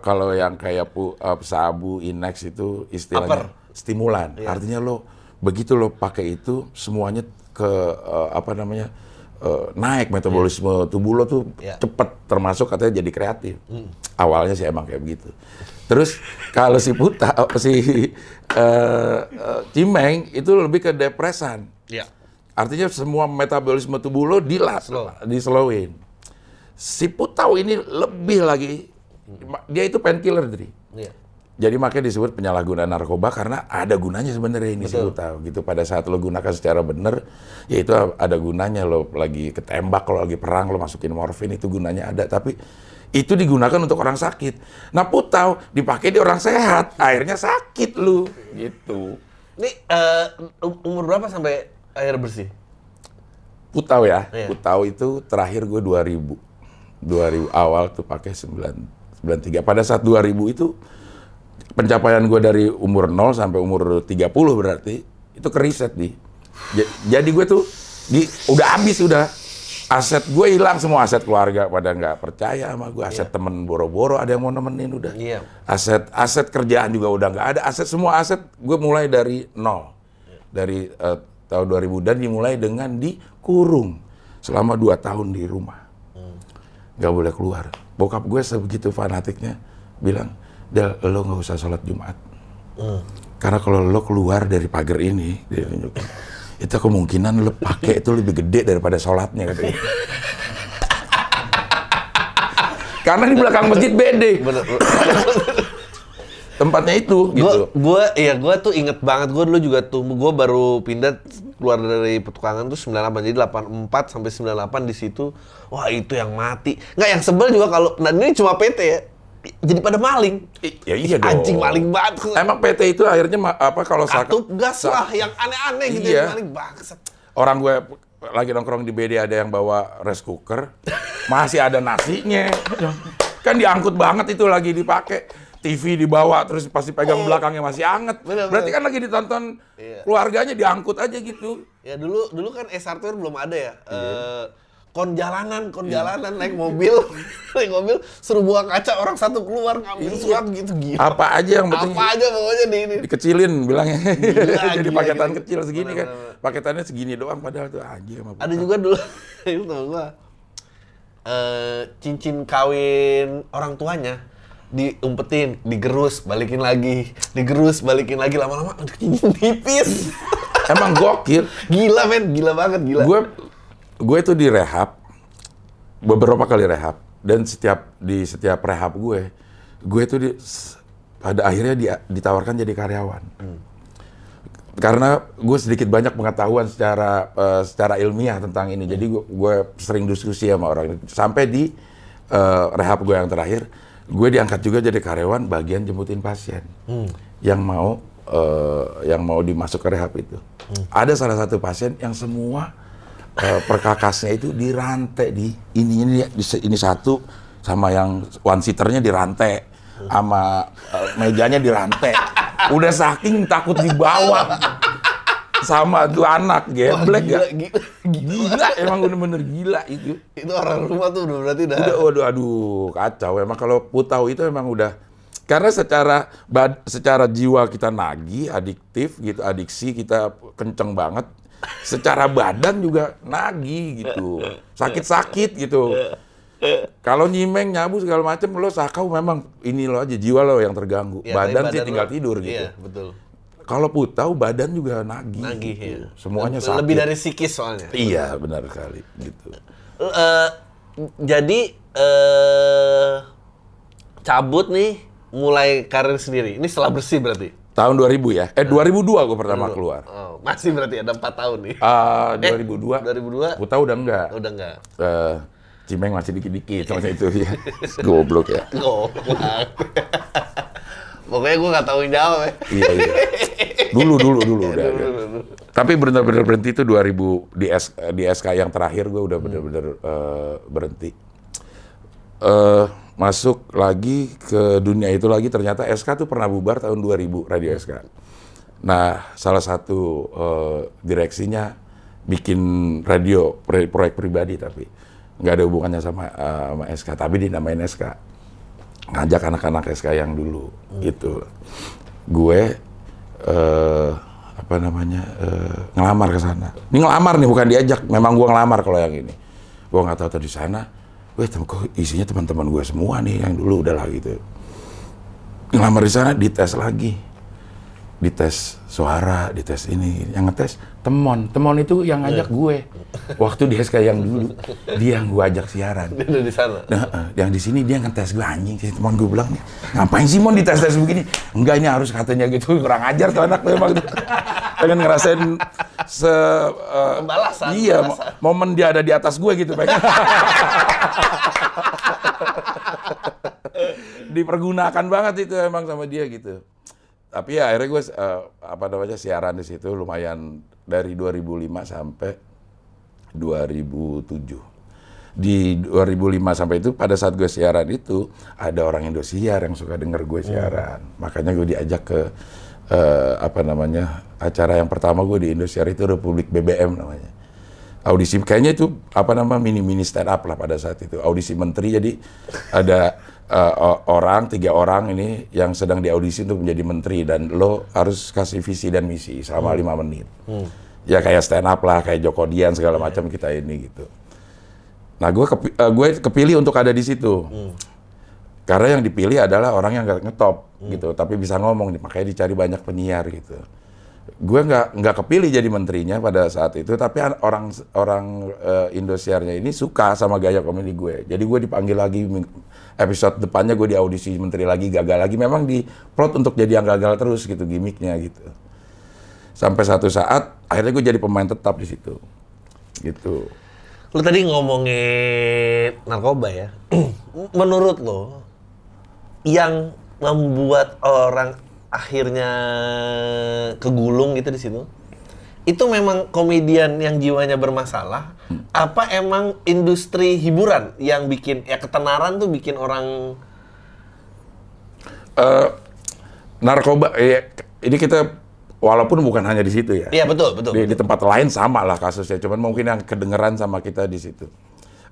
kalau yang kayak pu, uh, sabu inex itu istilahnya stimulan Iya. artinya lo begitu lo pakai itu semuanya ke uh, apa namanya uh, naik metabolisme tubuh lo tuh Iya. cepet termasuk katanya jadi kreatif awalnya sih emang kayak begitu terus kalau si puta si uh, uh, cimeng itu lebih ke depresan Ya. Artinya semua metabolisme tubuh lo dilat, Slow. dislowin. Si putau ini lebih lagi, dia itu painkiller, Dri. Iya. Jadi makanya disebut penyalahgunaan narkoba karena ada gunanya sebenarnya ini Betul. putau. Gitu pada saat lo gunakan secara benar, ya itu ada gunanya lo lagi ketembak, lo lagi perang, lo masukin morfin itu gunanya ada. Tapi itu digunakan untuk orang sakit. Nah putau dipakai di orang sehat, akhirnya sakit lu, gitu. Ini um- umur berapa sampai air bersih? Putau ya, Iya. Putau itu terakhir gue 2000. 2000 awal tuh pakai 9 93. Pada saat 2000 itu pencapaian gue dari umur 0 sampai umur 30 berarti itu keriset di. Ja- Jadi gue tuh di udah habis udah. Aset gue hilang semua aset keluarga pada nggak percaya sama gue aset temen boro-boro ada yang mau nemenin udah. Iya. aset aset kerjaan juga udah nggak ada. Aset semua aset gue mulai dari nol. Dari eh, tahun 2000 dan dimulai dengan dikurung selama dua tahun di rumah. Nggak boleh keluar. Bokap gue sebegitu fanatiknya bilang Del lo nggak usah sholat Jumat karena kalau lo keluar dari pagar ini dia tunjukin, itu kemungkinan lo pakai itu lebih gede daripada sholatnya katanya. karena di belakang masjid bede tempatnya itu Gue, gitu gue, iya gue tuh inget banget. Gue dulu juga tuh, gue baru pindah keluar dari petukangan tuh 98. Jadi 84 sampai 98 di situ. Wah itu yang mati. Nggak yang sebel juga kalau, nah ini cuma PT ya. Jadi pada maling. Ya iya dong Anjing maling banget. emang PT itu akhirnya apa kalau Kartu gas lah yang aneh-aneh gitu Iya. maling bangsat. orang gue lagi nongkrong di BD ada yang bawa rice cooker, masih ada nasinya. Kan diangkut banget itu lagi dipakai. TV dibawa terus pasti pegang belakangnya masih anget. Bener, Berarti bener. kan lagi ditonton Iya. keluarganya diangkut aja gitu. Ya dulu dulu kan hardware belum ada ya. Iya. Eh, kon jalanan, kon jalanan naik mobil, naik mobil suruh buang kaca orang satu keluar ngambil Iya. surat gitu gila. Apa aja yang penting Apa aja pokoknya di ini. dikecilin bilangnya. Jadi gila, paketan gila. kecil segini kan. Paketannya segini doang padahal tuh anjing sama Ada juga dulu itu tau gua eh cincin kawin orang tuanya diumpetin, digerus, balikin lagi, digerus, balikin lagi lama-lama cincin tipis. Emang gokil. gila men, gila banget gila. gue gue itu di rehab beberapa kali rehab dan setiap di setiap rehab gue gue itu di, pada akhirnya dia- ditawarkan jadi karyawan. Karena gue sedikit banyak pengetahuan secara eh, secara ilmiah tentang ini. Jadi gue, gue sering diskusi sama orang sampai di eh, rehab gue yang terakhir gue diangkat juga jadi karyawan bagian jemputin pasien. Yang mau eh, yang mau dimasuk ke rehab itu. Ada salah satu pasien yang semua eh, perkakasnya itu dirantai di ini ini di, ini satu sama yang one seaternya dirantai sama eh, mejanya dirantai udah saking takut dibawa sama tuh anak geblek gila, gak gila, gila. gila emang bener-bener gila itu Itu orang rumah tuh udah berarti udah. udah waduh aduh kacau emang kalau putau itu emang udah karena secara bad- secara jiwa kita nagih adiktif gitu adiksi kita kenceng banget secara badan juga nagih gitu sakit-sakit gitu kalau nyimeng nyabu segala macem lo sakau memang ini lo aja jiwa lo yang terganggu Iya, tapi badan sih tinggal lu- tidur gitu Iya, betul. kalau putau badan juga nagih Nagih gitu. ya. semuanya Lebih- sakit Lebih dari psikis soalnya. iya benar sekali gitu Eh, jadi eh cabut nih mulai karir sendiri. Ini setelah bersih berarti. tahun 2000 ya eh 2002 gue pertama keluar Oh, masih berarti ada 4 tahun nih. Ah, Eh, 2002. 2002 Puta udah enggak. udah enggak. Eh, Cimeng masih dikit-dikit sama itu ya. Goblok ya. Goblok. Pokoknya gue nggak tahu jawab ya. Iya, iya. Dulu dulu dulu udah. Dulu, ya. dulu. Tapi benar-benar berhenti itu 2000 di S, di SK yang terakhir gue udah benar-benar eh, berhenti. Eh masuk lagi ke dunia itu lagi ternyata SK tuh pernah bubar tahun 2000 Radio SK. Nah, salah satu eh, direksinya bikin radio proyek, pribadi tapi nggak ada hubungannya sama, eh, sama SK, tapi dinamain SK. Ngajak anak-anak SK yang dulu gitu. Gue eh apa namanya eh, ngelamar ke sana. Ini ngelamar nih bukan diajak, memang gua ngelamar kalau yang ini. Gua nggak tahu tadi sana. Weh, tem- kok isinya teman-teman gue semua nih yang dulu udah lah gitu. Ngelamar di sana dites lagi. Dites suara, dites ini. Yang ngetes temon. Temon itu yang ngajak gue. Waktu di SK yang dulu, dia yang gue ajak siaran. Dia di sana. Nah, eh, yang di sini dia ngetes gue anjing sih teman gue bilang ngapain sih mon dites tes begini enggak ini harus katanya gitu kurang ajar tuh anak tuh emang pengen ngerasain se Pembalasan, iya pembalasan. momen dia ada di atas gue gitu pengen dipergunakan banget itu emang sama dia gitu tapi ya akhirnya gue eh, apa namanya siaran di situ lumayan dari 2005 sampai 2007 di 2005 sampai itu pada saat gue siaran itu ada orang Indosiar yang suka denger gue siaran. Makanya gue diajak ke eh, apa namanya acara yang pertama gue di Indosiar itu Republik BBM namanya. Audisi kayaknya itu apa nama mini mini stand up lah pada saat itu. Audisi menteri jadi ada o- orang tiga orang ini yang sedang diaudisi untuk menjadi menteri. Dan lo harus kasih visi dan misi selama lima menit. Ya kayak stand up lah kayak Joko Dian segala macam kita ini gitu. Nah, gue kepi- eh, gue kepilih untuk ada di situ. Karena yang dipilih adalah orang yang nggak ngetop gitu, tapi bisa ngomong, makanya dicari banyak penyiar gitu. Gue nggak nggak kepilih jadi menterinya pada saat itu, tapi an- orang orang eh, Indosiarnya ini suka sama gaya komedi gue. Jadi gue dipanggil lagi episode depannya gue di audisi menteri lagi gagal lagi. Memang di plot untuk jadi yang gagal terus gitu gimmicknya gitu. Sampai satu saat akhirnya gue jadi pemain tetap di situ. Gitu. Lu tadi ngomongin narkoba ya. Menurut lo, yang membuat orang akhirnya kegulung gitu di situ, itu memang komedian yang jiwanya bermasalah, apa emang industri hiburan yang bikin ya ketenaran tuh bikin orang eh narkoba ya, ini kita walaupun bukan hanya di situ ya. Iya betul betul. Di, di tempat lain sama lah kasusnya, cuman mungkin yang kedengeran sama kita di situ.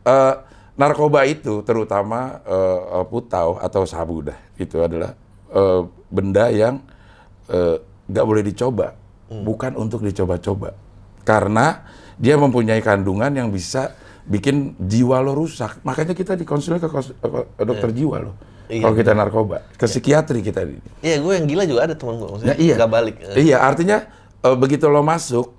Eh, narkoba itu terutama eh, putau atau sabu dah itu adalah eh, benda yang eh, nggak boleh dicoba, bukan untuk dicoba-coba, karena dia mempunyai kandungan yang bisa bikin jiwa lo rusak. Makanya kita dikonsul ke, dokter jiwa lo. Iya. Kalau kita narkoba, ke psikiatri kita ini. Iya, gue yang gila juga ada teman gue. Maksudnya Ya, iya. nggak balik. Iya, artinya eh, begitu lo masuk,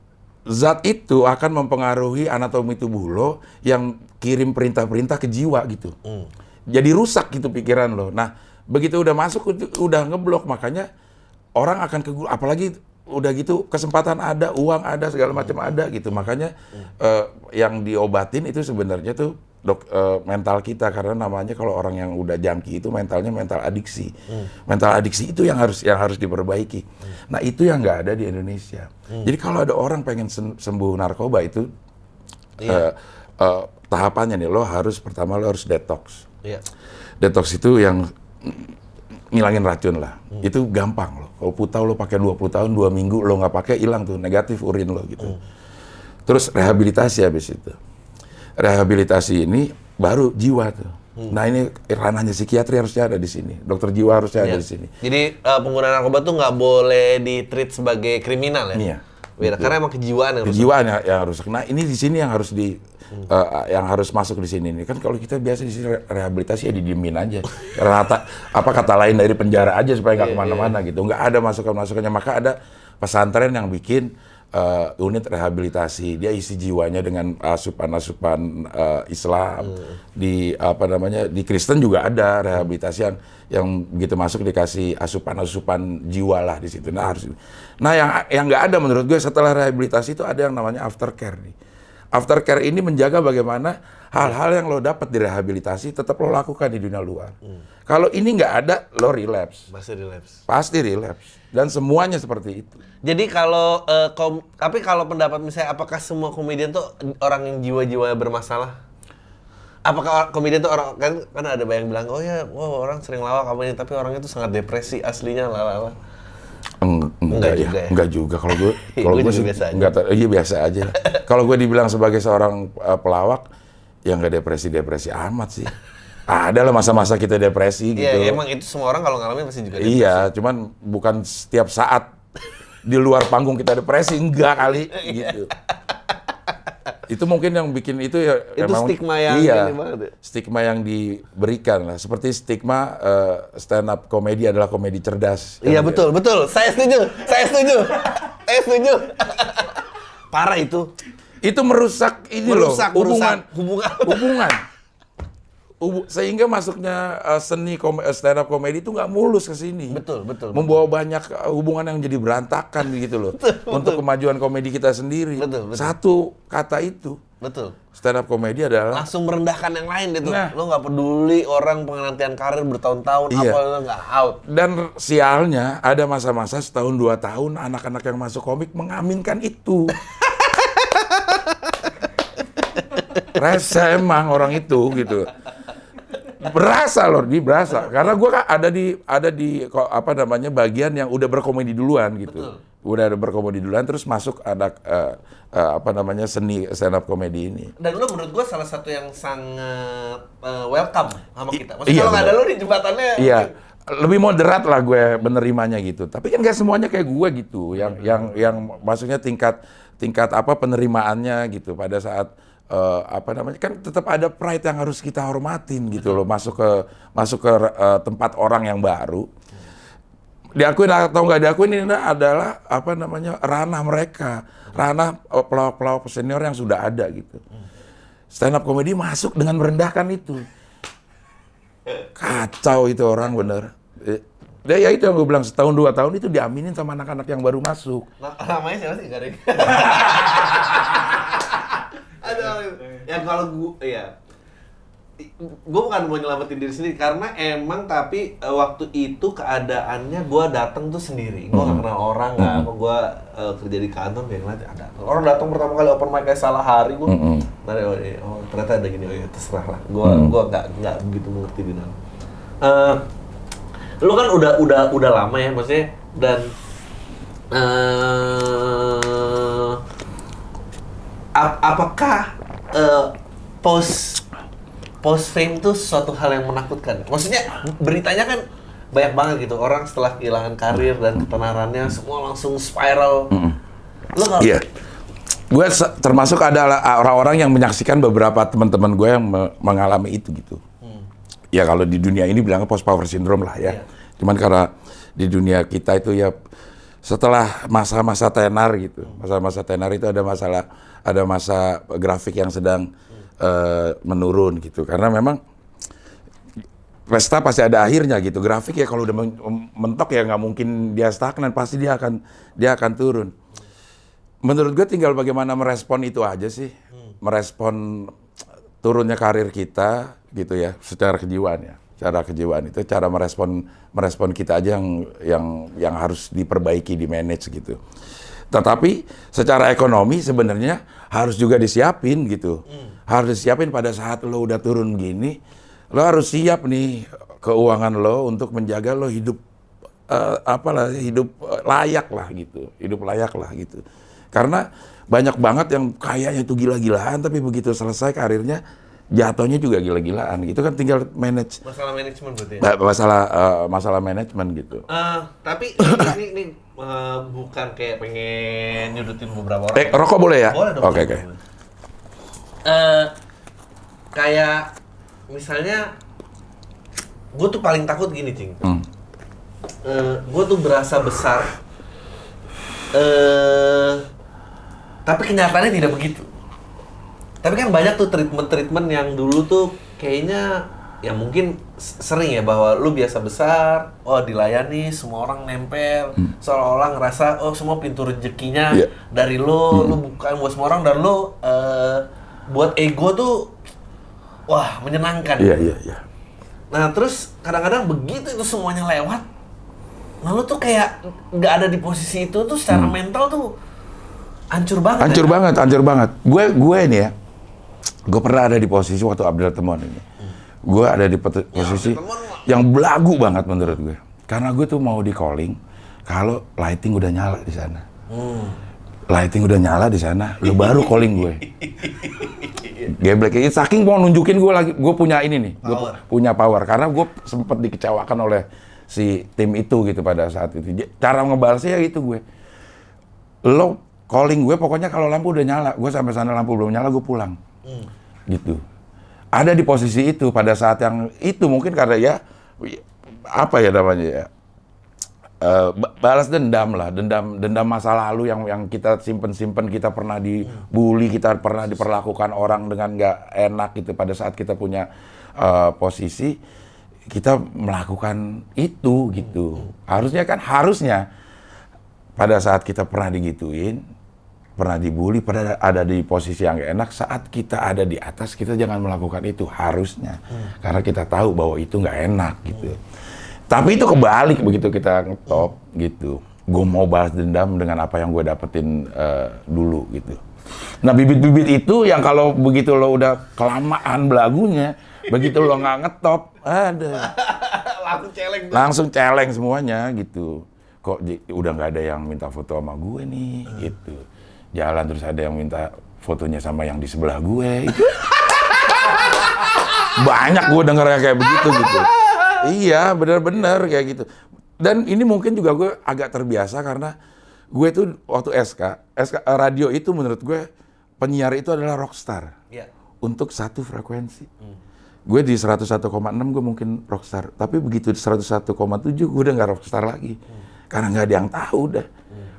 zat itu akan mempengaruhi anatomi tubuh lo yang kirim perintah-perintah ke jiwa gitu. Hmm. Jadi rusak gitu pikiran lo. Nah, begitu udah masuk udah ngeblok, makanya orang akan ke apalagi udah gitu kesempatan ada, uang ada, segala macam ada gitu. Makanya eh, yang diobatin itu sebenarnya tuh dok eh, mental kita karena namanya kalau orang yang udah jangki itu mentalnya mental adiksi. Mental adiksi itu yang harus yang harus diperbaiki. Nah, itu yang nggak ada di Indonesia. Jadi kalau ada orang pengen sem- sembuh narkoba itu eh, eh, tahapannya nih lo harus pertama lo harus detox. Iya. Detox itu yang ngilangin racun lah. Itu gampang loh. Kalau putau lo pakai 20 tahun, dua minggu lo nggak pakai hilang tuh negatif urin lo gitu. Terus rehabilitasi habis itu. Rehabilitasi ini baru jiwa tuh. Nah ini ranahnya psikiatri harusnya ada di sini. Dokter jiwa harusnya ada Iya. di sini. Jadi eh, pengguna narkoba tuh nggak boleh di-treat sebagai kriminal ya? Iya. Beda, karena emang kejiwaan yang rusak. Kejiwaan yang, yang rusak. Nah ini di sini yang harus di eh, yang harus masuk di sini nih. Kan kalau kita biasa di sini re- rehabilitasi ya didiemin aja. Karena kata, apa kata lain dari penjara aja supaya nggak ke mana-mana gitu. Nggak ada masukan-masukannya. Maka ada pesantren yang bikin eh, unit rehabilitasi. Dia isi jiwanya dengan asupan-asupan eh, Islam. Di apa namanya di Kristen juga ada rehabilitasi yang yang begitu masuk dikasih asupan-asupan jiwa lah di situ. Nah harus nah yang yang nggak ada menurut gue setelah rehabilitasi itu ada yang namanya aftercare nih Aftercare ini menjaga bagaimana hal-hal yang lo dapat di rehabilitasi tetap lo lakukan di dunia luar. Kalau ini nggak ada, lo relapse. Masih relapse. Pasti relapse. Dan semuanya seperti itu. Jadi kalau eh, kom- tapi kalau pendapat misalnya apakah semua komedian tuh orang yang jiwa-jiwa bermasalah? Apakah komedian tuh orang kan kan ada yang bilang oh ya, wow orang sering lawak apa ini tapi orangnya tuh sangat depresi aslinya lalala. Eng- Enggak enggak, juga ya, ya? enggak juga. Kalau gue, kalau Gue sih biasa enggak, ta- iya biasa aja. kalau gue dibilang sebagai seorang uh, pelawak, ya nggak depresi-depresi amat sih. Ada lah masa-masa kita depresi gitu. Iya, emang itu semua orang kalau ngalamin pasti juga depresi. Iya, cuman bukan setiap saat di luar panggung kita depresi, enggak kali gitu. Itu mungkin yang bikin itu ya Itu stigma yang iya, ya. stigma yang diberikan lah. Seperti stigma eh, stand up komedi adalah komedi cerdas. Iya Kan, betul, betul. Saya setuju. Saya setuju. Saya setuju. Parah itu. Itu merusak ini Merusak, loh, hubungan merusak hubungan. hubungan. Hubu- sehingga masuknya eh, seni kom- eh, stand up komedi itu nggak mulus ke sini. Betul, betul, Membawa banyak eh, hubungan yang jadi berantakan gitu loh. untuk kemajuan komedi kita sendiri. Betul, betul. Satu kata itu Betul. stand up komedi adalah Langsung merendahkan yang lain tuh. Nah. Lo nggak peduli orang penantian karir bertahun-tahun Iya. apa lo nggak out. dan sialnya ada masa-masa setahun dua tahun anak-anak yang masuk komik mengaminkan itu. Rasa emang orang itu gitu. Berasa loh, di berasa. Karena gua kan ada di ada di apa namanya bagian yang udah berkomedi duluan gitu. Udah ada berkomedi duluan terus masuk ada eh, eh, apa namanya seni stand up komedi ini. Dan lo menurut gua salah satu yang sangat eh, welcome sama kita. Maksudnya iya, kalau nggak ada lo di jembatannya. Iya, lebih moderat lah gue menerimanya gitu. Tapi kan gak semuanya kayak gue gitu. Yang yang yang maksudnya tingkat tingkat apa penerimaannya gitu pada saat eh, apa namanya kan tetap ada pride yang harus kita hormatin gitu loh masuk ke masuk ke eh, tempat orang yang baru. Diakuin atau nggak diakuin ini adalah apa namanya ranah mereka. Ranah eh, pelawak-pelawak senior yang sudah ada gitu. Stand up comedy masuk dengan merendahkan itu. Kacau itu orang bener. Ya, ya itu yang gue bilang setahun dua tahun itu diaminin sama anak-anak yang baru masuk. Nah, namanya siapa sih? Gak ada. Aduh, ya kalau gua, iya. Gue bukan mau nyelamatin diri sendiri karena emang tapi eh, waktu itu keadaannya gue datang tuh sendiri. Gue gak kenal orang, nggak apa gue eh, kerja di kantor kayak ngeliat ada orang datang pertama kali open mic kayak salah hari gue. Mm-mm. Ntar, oh, iya, oh, ternyata ada gini, oh iya terserah lah. Gue gua nggak nggak begitu mengerti di dalam. Eh, lu kan udah udah udah lama ya maksudnya dan eh ap- apakah eh, pos post fame tuh suatu hal yang menakutkan. Maksudnya beritanya kan banyak banget gitu orang setelah kehilangan karir dan ketenarannya semua langsung spiral. Lo kalau Iya. Gue termasuk adalah orang-orang yang menyaksikan beberapa teman-teman gue yang me- mengalami itu gitu. Ya kalau di dunia ini bilangnya post power syndrome lah ya. Iya. Cuman karena di dunia kita itu ya setelah masa-masa tenar gitu, masa-masa tenar itu ada masalah, ada masa grafik yang sedang eh, menurun gitu. Karena memang pesta pasti ada akhirnya gitu. Grafik ya kalau udah men- mentok ya nggak mungkin dia stagnan, pasti dia akan dia akan turun. Menurut gue tinggal bagaimana merespon itu aja sih, merespon turunnya karir kita gitu ya, secara kejiwaan ya, secara kejiwaan itu cara merespon merespon kita aja yang yang yang harus diperbaiki, di manage gitu. Tetapi secara ekonomi sebenarnya harus juga disiapin gitu, harus disiapin pada saat lo udah turun gini, lo harus siap nih keuangan lo untuk menjaga lo hidup eh, apalah hidup eh, layak lah gitu, hidup layak lah gitu. Karena banyak banget yang kayaknya itu gila-gilaan tapi begitu selesai karirnya jatuhnya juga gila-gilaan gitu kan tinggal manage masalah manajemen berarti ya. Masalah eh, masalah manajemen gitu. Eh, tapi ini, ini, ini, eh, bukan kayak pengen nyudutin beberapa orang. Eh rokok boleh ya? Boleh. Oke oke. Eh, kayak misalnya gue tuh paling takut gini cing. Hmm. gue tuh berasa besar. eh tapi kenyataannya tidak begitu. Tapi kan banyak tuh treatment-treatment yang dulu tuh kayaknya ya mungkin sering ya bahwa lu biasa besar, oh dilayani, semua orang nempel, seolah-olah ngerasa oh semua pintu rezekinya Iya. dari lu, lu bukan buat semua orang dan lu eh, buat ego tuh wah menyenangkan. Iya iya iya. Nah terus kadang-kadang begitu itu semuanya lewat, nah lu tuh kayak nggak ada di posisi itu tuh secara mental tuh hancur banget. Hmm. Hancur ya. banget, hancur banget. Gue gue ini ya, gue pernah ada di posisi waktu Abdul Temon ini. Gue ada di posisi mah- yang belagu banget menurut gue. Karena gue tuh mau di calling kalau lighting udah nyala di sana. Hmm. Lighting udah nyala di sana, lu baru calling gue. Geblek ini saking mau nunjukin gue lagi, gue punya ini nih, gue punya power. Karena gue sempet dikecewakan oleh si tim itu gitu pada saat itu. Cara ngebalasnya ya itu gue lo calling gue pokoknya kalau lampu udah nyala gue sampai sana lampu belum nyala gue pulang gitu. Ada di posisi itu pada saat yang itu mungkin karena ya apa ya namanya ya ba- balas dendam lah dendam dendam masa lalu yang yang kita simpen simpen kita pernah dibully kita pernah diperlakukan orang dengan nggak enak gitu pada saat kita punya eh, posisi kita melakukan itu gitu. Harusnya kan harusnya pada saat kita pernah digituin, pernah dibully, pernah ada di posisi yang gak enak, saat kita ada di atas kita jangan melakukan itu harusnya, karena kita tahu bahwa itu nggak enak gitu. Tapi itu kebalik begitu kita ngetop gitu. Gue mau balas dendam dengan apa yang gue dapetin eh, dulu gitu. Nah bibit-bibit itu yang kalau begitu lo udah kelamaan belagunya, begitu lo nggak ngetop, ada Langsung celeng tuh. langsung celeng semuanya gitu. Kok udah nggak ada yang minta foto sama gue nih gitu. Jalan terus ada yang minta fotonya sama yang di sebelah gue. Itu. Banyak gue denger yang kayak begitu gitu. Iya, bener-bener kayak gitu. Dan ini mungkin juga gue agak terbiasa karena gue tuh waktu SK, SK radio itu menurut gue penyiar itu adalah rockstar Iya. untuk satu frekuensi. Gue di 101,6 gue mungkin rockstar, tapi begitu di 101,7 gue udah nggak rockstar lagi, karena nggak ada yang tahu udah.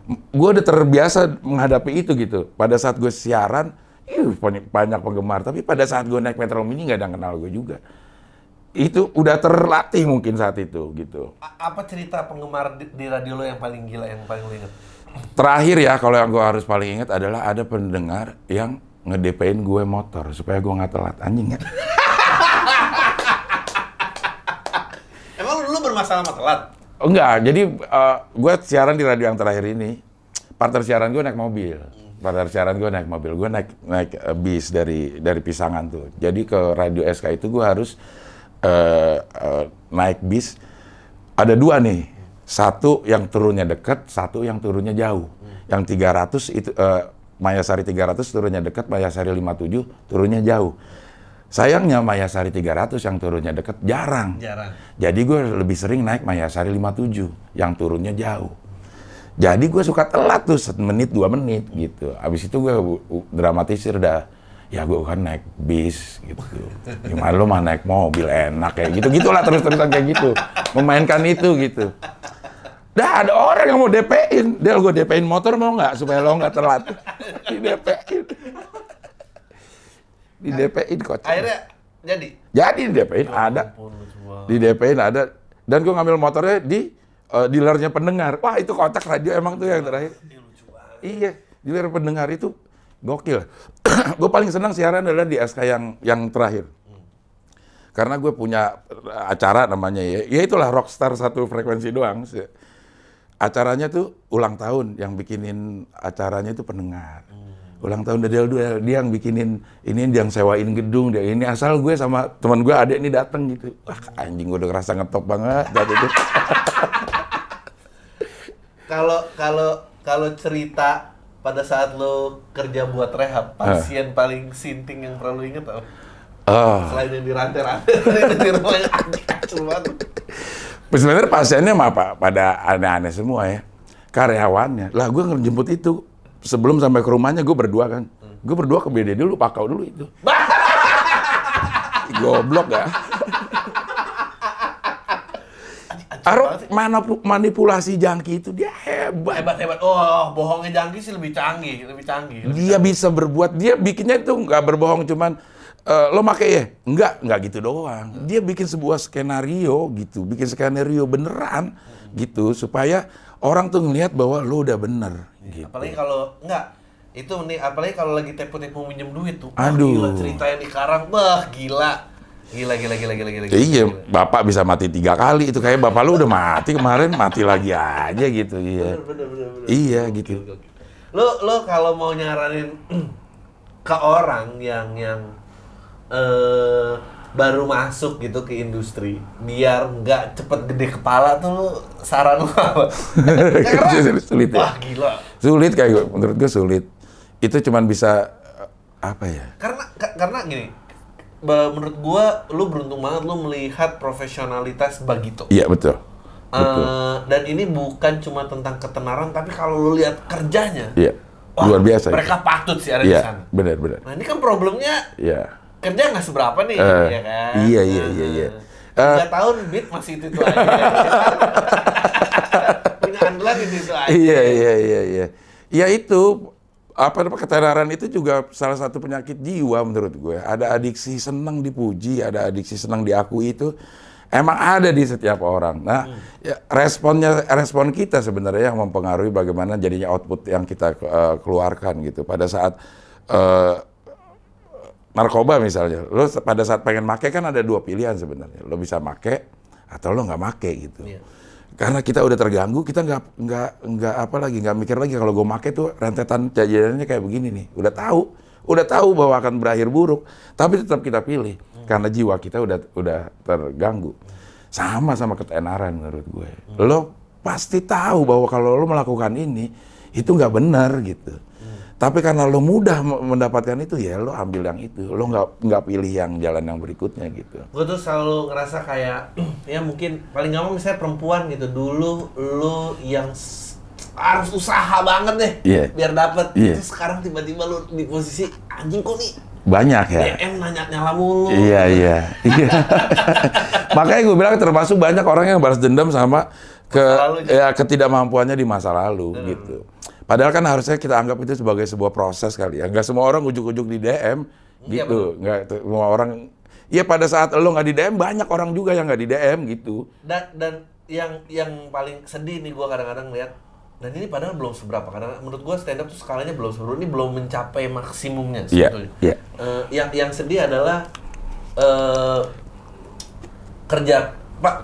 Gue udah terbiasa menghadapi itu gitu. Pada saat gue siaran, ih, banyak banyak penggemar, tapi pada saat gue naik Metro Mini nggak ada yang kenal gue juga. Itu udah terlatih mungkin saat itu gitu. A- apa cerita penggemar di, di radio lo yang paling gila yang paling lo inget? Terakhir ya, kalau yang gue harus paling ingat adalah ada pendengar yang ngedepain gue motor supaya gue nggak telat anjing ya. Emang lu bermasalah sama telat? Enggak, jadi gue siaran di radio yang terakhir ini, partner siaran gue naik mobil. Partner siaran gue naik mobil, gue naik naik eh, bis dari dari Pisangan tuh. Jadi ke radio SK itu gue harus eh, eh, naik bis. Ada dua nih, satu yang turunnya dekat, satu yang turunnya jauh. Yang 300 itu eh, Mayasari 300 turunnya dekat, Mayasari 57 turunnya jauh. Sayangnya Mayasari 300 yang turunnya deket jarang. Jarang. Jadi gue lebih sering naik Mayasari 57 yang turunnya jauh. Jadi gue suka telat tuh menit dua menit gitu. Abis itu gue dramatisir dah. Ya gue kan naik bis gitu. Gimana lu mah naik mobil enak kayak gitu. Gitulah terus-terusan kayak gitu. Memainkan itu gitu. Dah ada orang yang mau DP-in. Del gue DP-in motor mau nggak supaya lo nggak telat. Di DP-in. Di DP-in kocak. Akhirnya jadi. Jadi di DP-in ada. Di DP-in ada. Dan gue ngambil motornya di uh, dealernya pendengar. Wah itu kocak radio emang tuh yang terakhir. Iya, dealer pendengar itu gokil. gue paling senang siaran adalah di SK yang yang terakhir. Karena gue punya acara namanya ya, ya itulah Rockstar satu frekuensi doang. Acaranya tuh ulang tahun, yang bikinin acaranya itu pendengar. Ulang tahun Dedel dia, dia yang bikinin ini yang sewain gedung dia ini asal gue sama teman gue ada ini dateng gitu. Wah anjing gue udah ngerasa ngetop banget saat itu. Kalau kalau kalau cerita pada saat lo kerja buat rehab, pasien paling sinting yang pernah lo inget apa? Oh. Selain yang dirantai-rantai di anjing kacau banget. Sebenarnya pasiennya mah apa? Pada aneh-aneh semua ya. Karyawannya. Lah gue ngejemput itu sebelum sampai ke rumahnya gue berdua kan. Gue berdua ke BD dulu, pakau dulu itu. Goblok ya. Aro mana manipulasi jangki itu dia hebat. Hebat hebat. Oh, bohongnya jangki sih lebih canggih, lebih canggih. Lebih Dia bisa berbuat, dia bikinnya itu nggak berbohong cuman eh, lo make ya? Enggak, enggak gitu doang. Dia bikin sebuah skenario gitu, bikin skenario beneran gitu supaya orang tuh ngelihat bahwa lo udah bener gitu. Apalagi kalau enggak itu nih apalagi kalau lagi tipu-tipu minjem duit tuh. Wah, Aduh. Gila ceritanya di Karang, bah gila. Gila gila gila gila gila. Ya iya, gila. bapak bisa mati tiga kali itu kayak bapak lu udah mati kemarin mati lagi aja gitu iya. Bener bener bener. Iya gitu. Lo lo kalau mau nyaranin ke orang yang yang eh baru masuk gitu ke industri biar nggak cepet gede kepala tuh lo saran lo apa? Karena- Sulit ya. Wah gila. Sulit kayak gue, menurut gue sulit. Itu cuman bisa eh, apa ya? Karena ka- karena gini, menurut gua lu beruntung banget lu melihat profesionalitas Bagito. Iya betul. Betul. Eh, dan ini bukan cuma tentang ketenaran tapi kalau lu lihat kerjanya Iya. wah, Luar biasa. mereka patut sih ada di Iya, sana benar benar. nah ini kan problemnya Iya. Kerja nggak seberapa nih Eh, ya kan iya, iya, iya, iya. tiga tahun beat masih itu itu aja punya andalan itu itu aja Iya iya iya iya. Ya itu apa ketenaran itu juga salah satu penyakit jiwa menurut gue. Ada adiksi senang dipuji, ada adiksi senang diakui itu emang ada di setiap orang. Nah, ya, responnya respon kita sebenarnya yang mempengaruhi bagaimana jadinya output yang kita eh, keluarkan gitu. Pada saat eh, narkoba misalnya, lo pada saat pengen make kan ada dua pilihan sebenarnya. Lo bisa make atau lo nggak make gitu. Iya. Karena kita udah terganggu, kita nggak nggak nggak apa lagi nggak mikir lagi kalau gue make tuh rentetan kejadiannya kayak begini nih. Udah tahu, udah tahu bahwa akan berakhir buruk, tapi tetap kita pilih karena jiwa kita udah udah terganggu. Sama sama ketenaran menurut gue. Lo pasti tahu bahwa kalau lo melakukan ini itu nggak benar gitu. Tapi karena lo mudah me- mendapatkan itu ya lo ambil yang itu. Lo nggak nggak pilih yang jalan yang berikutnya gitu. gue tuh selalu ngerasa kayak ya mungkin paling gampang misalnya perempuan gitu dulu lu yang harus usaha banget deh Iya. biar dapet Iya. terus sekarang tiba-tiba lu di posisi anjing kok nih Banyak ya. DM nanya nyala mulu Iya iya. Iya. Makanya gue bilang termasuk banyak orang yang balas dendam sama ke juga. ya ketidakmampuannya di masa lalu gitu. Padahal kan harusnya kita anggap itu sebagai sebuah proses kali ya. Nggak semua orang ujuk-ujuk di DM Iya, gitu. Nggak t- semua orang. Ya pada saat lo nggak di DM banyak orang juga yang nggak di DM gitu. dan dan yang yang paling sedih nih gua kadang-kadang lihat dan ini padahal belum seberapa karena menurut gua stand up tuh skalanya belum seberapa ini belum mencapai maksimumnya Iya, sebetulnya. iya. Eh, yang yang sedih adalah eh kerja pak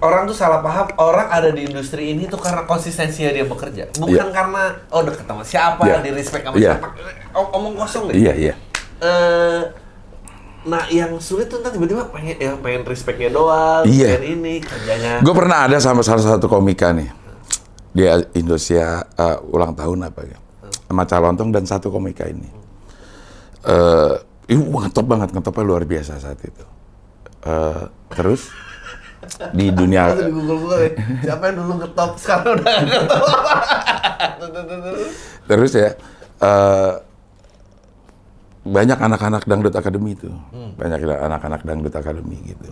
orang tuh salah paham orang ada di industri ini tuh karena konsistensinya dia bekerja bukan Iya. karena oh deket sama siapa Iya. di respect sama Iya. siapa O- omong kosong deh Iya iya. Eh, nah yang sulit tuh ntar tiba-tiba pengen ya pengen respectnya doang Iya. pengen ini kerjanya Gue pernah ada sama salah satu komika nih. Dia Indonesia uh, ulang tahun apa ya. Sama Calontong dan satu komika ini. Eh Ibu ngetop banget, ngetopnya luar biasa saat itu. Eh, terus di dunia di Google Google ya. Siapa yang dulu ngetop sekarang udah ngetop. terus ya eh, banyak anak-anak dangdut akademi itu, banyak anak-anak dangdut akademi gitu.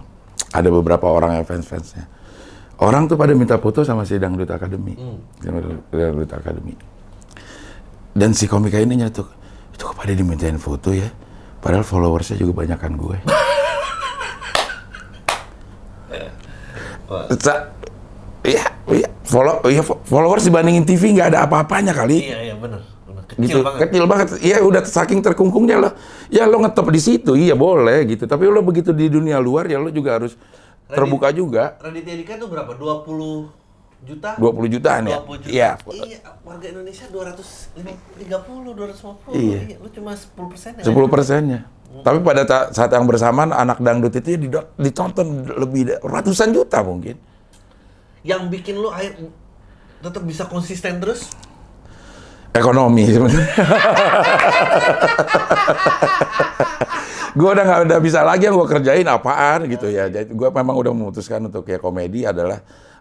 Ada beberapa orang yang fans-fansnya. Orang tuh pada minta foto sama si dangdut akademi, dangdut akademi. Dan si komika ini nyatuk, itu kok pada dimintain foto ya? Padahal followersnya juga banyakan gue. Sa- Iya, iya, follow, iya, fo- followers dibandingin TV nggak ada apa-apanya kali. Iya iya benar. Kecil gitu banget. kecil banget ya udah saking terkungkungnya lo ya lo ngetop di situ iya boleh gitu tapi lo begitu di dunia luar ya lo juga harus terbuka juga Raditya Dika tuh berapa? 20 juta? 20 jutaan ya 20 juta. iya Iya, warga Indonesia 230, 250. Iya. Lu cuma 10 persen ya? 10 persennya tapi pada saat yang bersamaan anak dangdut itu ditonton lebih ratusan juta mungkin. Yang bikin lu air tetap bisa konsisten terus? ekonomi. Sebenarnya gue udah nggak udah bisa lagi yang gue kerjain apaan gitu ya. Jadi gue memang udah memutuskan untuk ya komedi adalah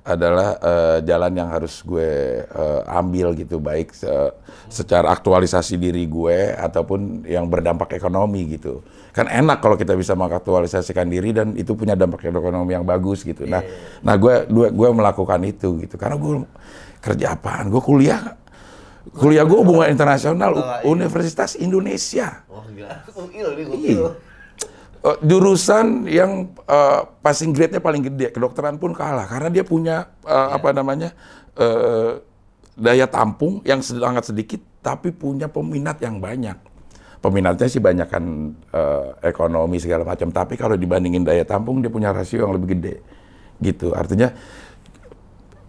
adalah eh, jalan yang harus gue eh, ambil gitu baik se- secara aktualisasi diri gue ataupun yang berdampak ekonomi gitu. Kan enak kalau kita bisa mengaktualisasikan diri dan itu punya dampak ekonomi yang bagus gitu. Nah nah gue gue gue melakukan itu gitu. Karena gue kerja apaan? Gue kuliah kuliah gue hubungan internasional Oh, iya. Universitas Indonesia. Oh gila. Loh ini Eh, jurusan yang eh, passing grade-nya paling gede, kedokteran pun kalah karena dia punya eh, apa namanya eh, daya tampung yang sangat sedikit tapi punya peminat yang banyak. Peminatnya sih banyakkan eh, ekonomi segala macam, tapi kalau dibandingin daya tampung dia punya rasio yang lebih gede. Gitu. Artinya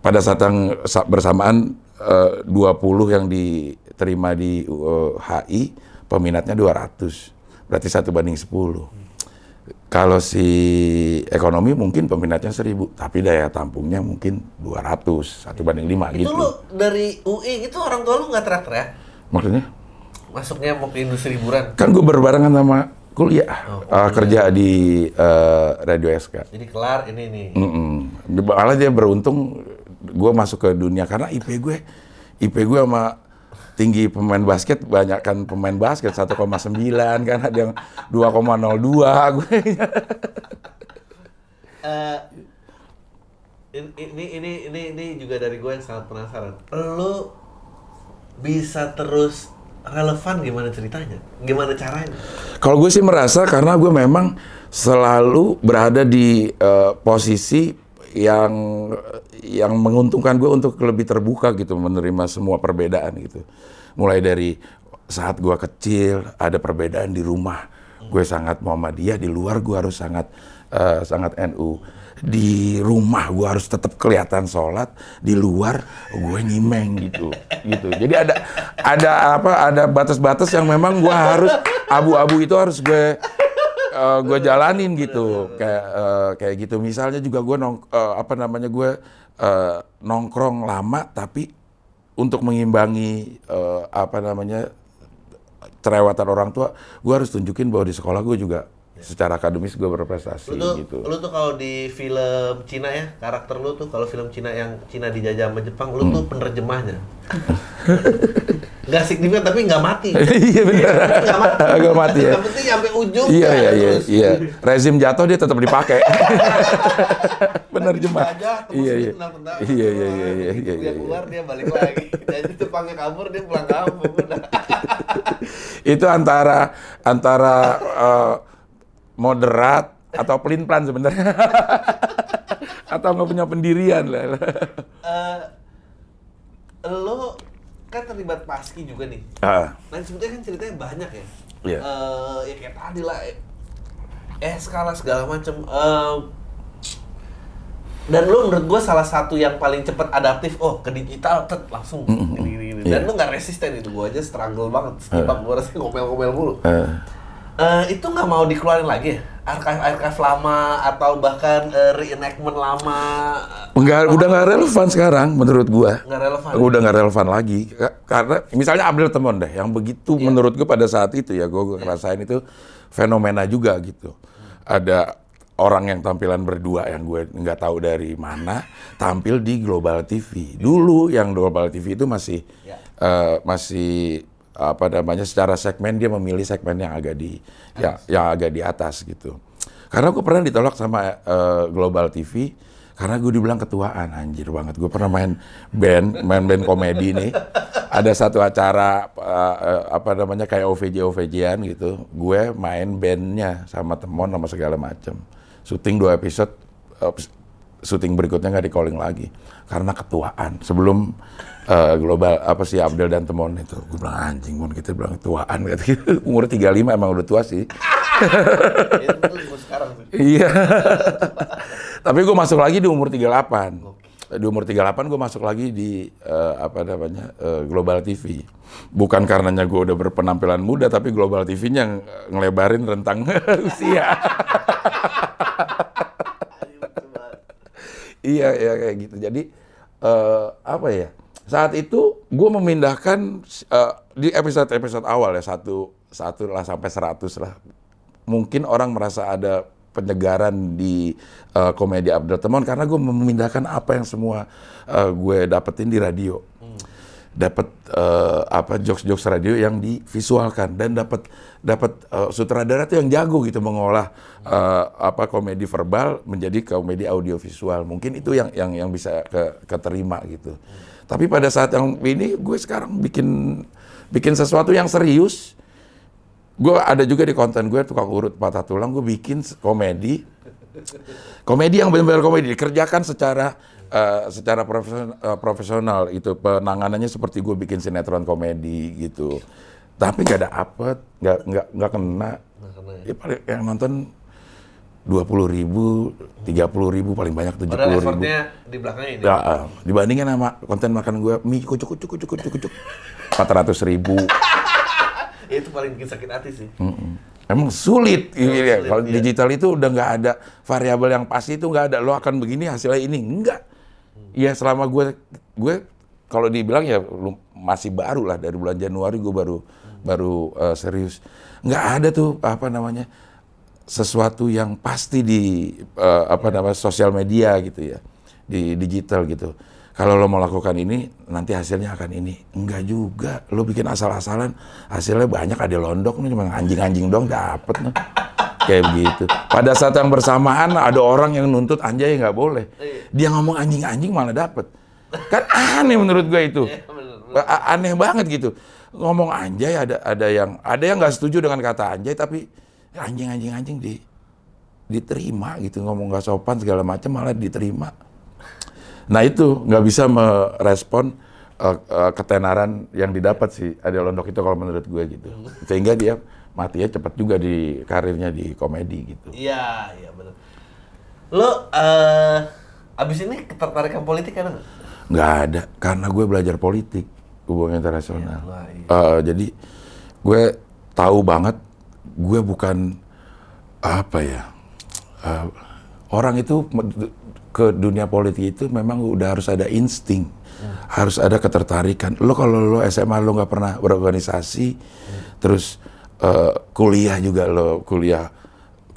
pada saat yang sa- bersamaan eh, 20 yang diterima di eh, HI, peminatnya 200. Berarti satu banding 10. Kalau si ekonomi mungkin peminatnya 1000, tapi daya tampungnya mungkin 200, satu banding 5 Itu gitu. lu dari UI itu orang tua lu nggak teriak-teriak? Maksudnya? Masuknya mau ke industri hiburan. Kan gue berbarengan sama kuliah, Oh, eh, kerja di eh, Radio SK. Jadi kelar ini nih. Mm-mm. Malah dia beruntung gue masuk ke dunia karena IP gue IP gue sama tinggi pemain basket banyak kan pemain basket 1,9 kan ada yang 2,02 gue in- ini ini ini ini juga dari gue yang sangat penasaran. Lu bisa terus relevan gimana ceritanya? Gimana caranya? kalau gue sih merasa karena gue memang selalu berada di eh, posisi yang yang menguntungkan gue untuk lebih terbuka gitu menerima semua perbedaan gitu. Mulai dari saat gue kecil ada perbedaan di rumah. Gue sangat Muhammadiyah di luar gue harus sangat eh, sangat NU di rumah gue harus tetap kelihatan sholat di luar gue nyimeng gitu gitu. Jadi ada ada apa ada batas-batas yang memang gue harus abu-abu itu harus gue eh, gue jalanin gitu. kayak eh, kayak gitu. Misalnya juga gue nong eh, apa namanya gue eh, nongkrong lama tapi untuk mengimbangi eh, apa namanya cerewatan orang tua gue harus tunjukin bahwa di sekolah gue juga secara akademis gue berprestasi Lu tuh, gitu lu tuh kalau di film Cina ya, karakter lu tuh kalau film Cina yang Cina dijajah sama Jepang, lu Hmm. tuh penerjemahnya. Nggak signifikan tapi nggak mati. iya benar Nggak mati. Nggak mati ya Yang penting sampai ujung. iya ya, iya iya iya rezim jatuh dia tetap dipakai penerjemah iya dia iya tenang-tenang. iya iya iya iya iya Dia iya keluar dia balik lagi. Jadi Jepangnya kabur dia pulang kampung. Itu antara antara eh, moderat atau pelin plan sebenarnya atau nggak punya pendirian lah Eh, lo kan terlibat paski juga nih. Ah, Nah sebetulnya kan ceritanya banyak ya. Iya. Eh, ya kayak tadi lah. Eh skala segala macem. Eh, dan lu menurut gua salah satu yang paling cepat adaptif, oh ke digital, tet, langsung gini, gini, gini. Dan Iya. lu nggak resisten itu, gua aja struggle banget. Skipap gua rasanya ngomel-ngomel mulu. eh, Eh, itu nggak mau dikeluarin lagi ya? archive-archive lama atau bahkan eh, reenactment lama Enggak, udah nggak relevan sekarang menurut gua. nggak relevan. Udah nggak relevan lagi. Ka- Karena misalnya Abdul Temon deh, yang begitu Iya. menurut gua pada saat itu ya, gua, gua ngerasain itu fenomena juga gitu. Ada orang yang tampilan berdua yang gue nggak tahu dari mana tampil di Global TV. Dulu yang Global TV itu masih Ya. eh, masih apa namanya secara segmen dia memilih segmen yang agak di ya, yang agak di atas gitu. Karena gue pernah ditolak sama eh, Global TV karena gue dibilang ketuaan anjir banget. Gue pernah main band, main band komedi nih. Ada satu acara eh, apa namanya kayak OVJ OVJ-an gitu. Gue main bandnya sama temon sama segala macem. Syuting dua episode, syuting berikutnya nggak di calling lagi karena ketuaan. Sebelum eh, global apa sih Abdel dan temon itu, gue bilang anjing mon kita bilang ketuaan gitu. Umur 35 emang udah tua sih. Iya. Tapi gue masuk lagi di umur 38. Di umur 38 gue masuk lagi di eh, apa namanya eh, Global TV. Bukan karenanya gue udah berpenampilan muda, tapi Global TV-nya yang ngelebarin rentang usia. Iya, iya kayak gitu. Jadi eh, apa ya? Saat itu gue memindahkan eh, di episode-episode awal ya satu satu lah sampai 100 lah. Mungkin orang merasa ada penyegaran di eh, komedi Abdul Temon karena gue memindahkan apa yang semua eh, gue dapetin di radio. Dapat eh, apa jokes-jokes radio yang divisualkan dan dapat dapat eh, sutradara tuh yang jago gitu mengolah eh, apa komedi verbal menjadi komedi audiovisual. Mungkin itu yang yang yang bisa ke, keterima gitu. Tapi pada saat yang ini gue sekarang bikin bikin sesuatu yang serius. Gue ada juga di konten gue tukang urut patah tulang. Gue bikin komedi, komedi yang benar-benar komedi dikerjakan secara eh, secara profesional, eh, profesional itu penanganannya seperti gue bikin sinetron komedi gitu. Tapi nggak ada apa, nggak nggak nggak kena. Ya, paling yang nonton dua puluh ribu, tiga puluh ribu paling banyak tujuh puluh ribu. di belakangnya ini. Ya, eh, dibandingin sama konten makan gue mie kucuk kucuk kucuk kucuk kucuk empat ratus ribu. Itu paling bikin sakit hati sih. Mm-mm. Emang sulit, ya. sulit, Kalau iya. digital itu udah nggak ada variabel yang pasti itu nggak ada. Lo akan begini hasilnya ini enggak. Ya selama gue gue kalau dibilang ya masih baru lah dari bulan Januari gue baru baru eh, serius. Nggak ada tuh apa namanya sesuatu yang pasti di eh, apa namanya sosial media gitu ya di digital gitu. Kalau lo mau lakukan ini, nanti hasilnya akan ini. Enggak juga. Lo bikin asal-asalan, hasilnya banyak ada londok nih, cuma anjing-anjing dong dapet nih. Kayak begitu. Pada saat yang bersamaan ada orang yang nuntut anjay nggak boleh. Dia ngomong anjing-anjing malah dapet. Kan aneh menurut gue itu. Iya, A- Aneh banget gitu. Ngomong anjay ada ada yang ada yang nggak setuju dengan kata anjay tapi anjing-anjing-anjing di diterima gitu ngomong nggak sopan segala macam malah diterima. Nah itu nggak bisa merespon eh, eh, ketenaran yang didapat sih ada londok itu kalau menurut gue gitu. Sehingga dia matinya cepat juga di karirnya di komedi gitu. Iya, iya benar. Lo eh abis ini ketertarikan politik ada nggak? Nggak ada karena gue belajar politik hubungan internasional. Wah, iya. Eh, jadi gue tahu banget gue bukan apa ya eh, orang itu ke dunia politik itu memang udah harus ada insting, harus ada ketertarikan. Lo kalau lo SMA lo nggak pernah berorganisasi, terus eh, kuliah juga lo kuliah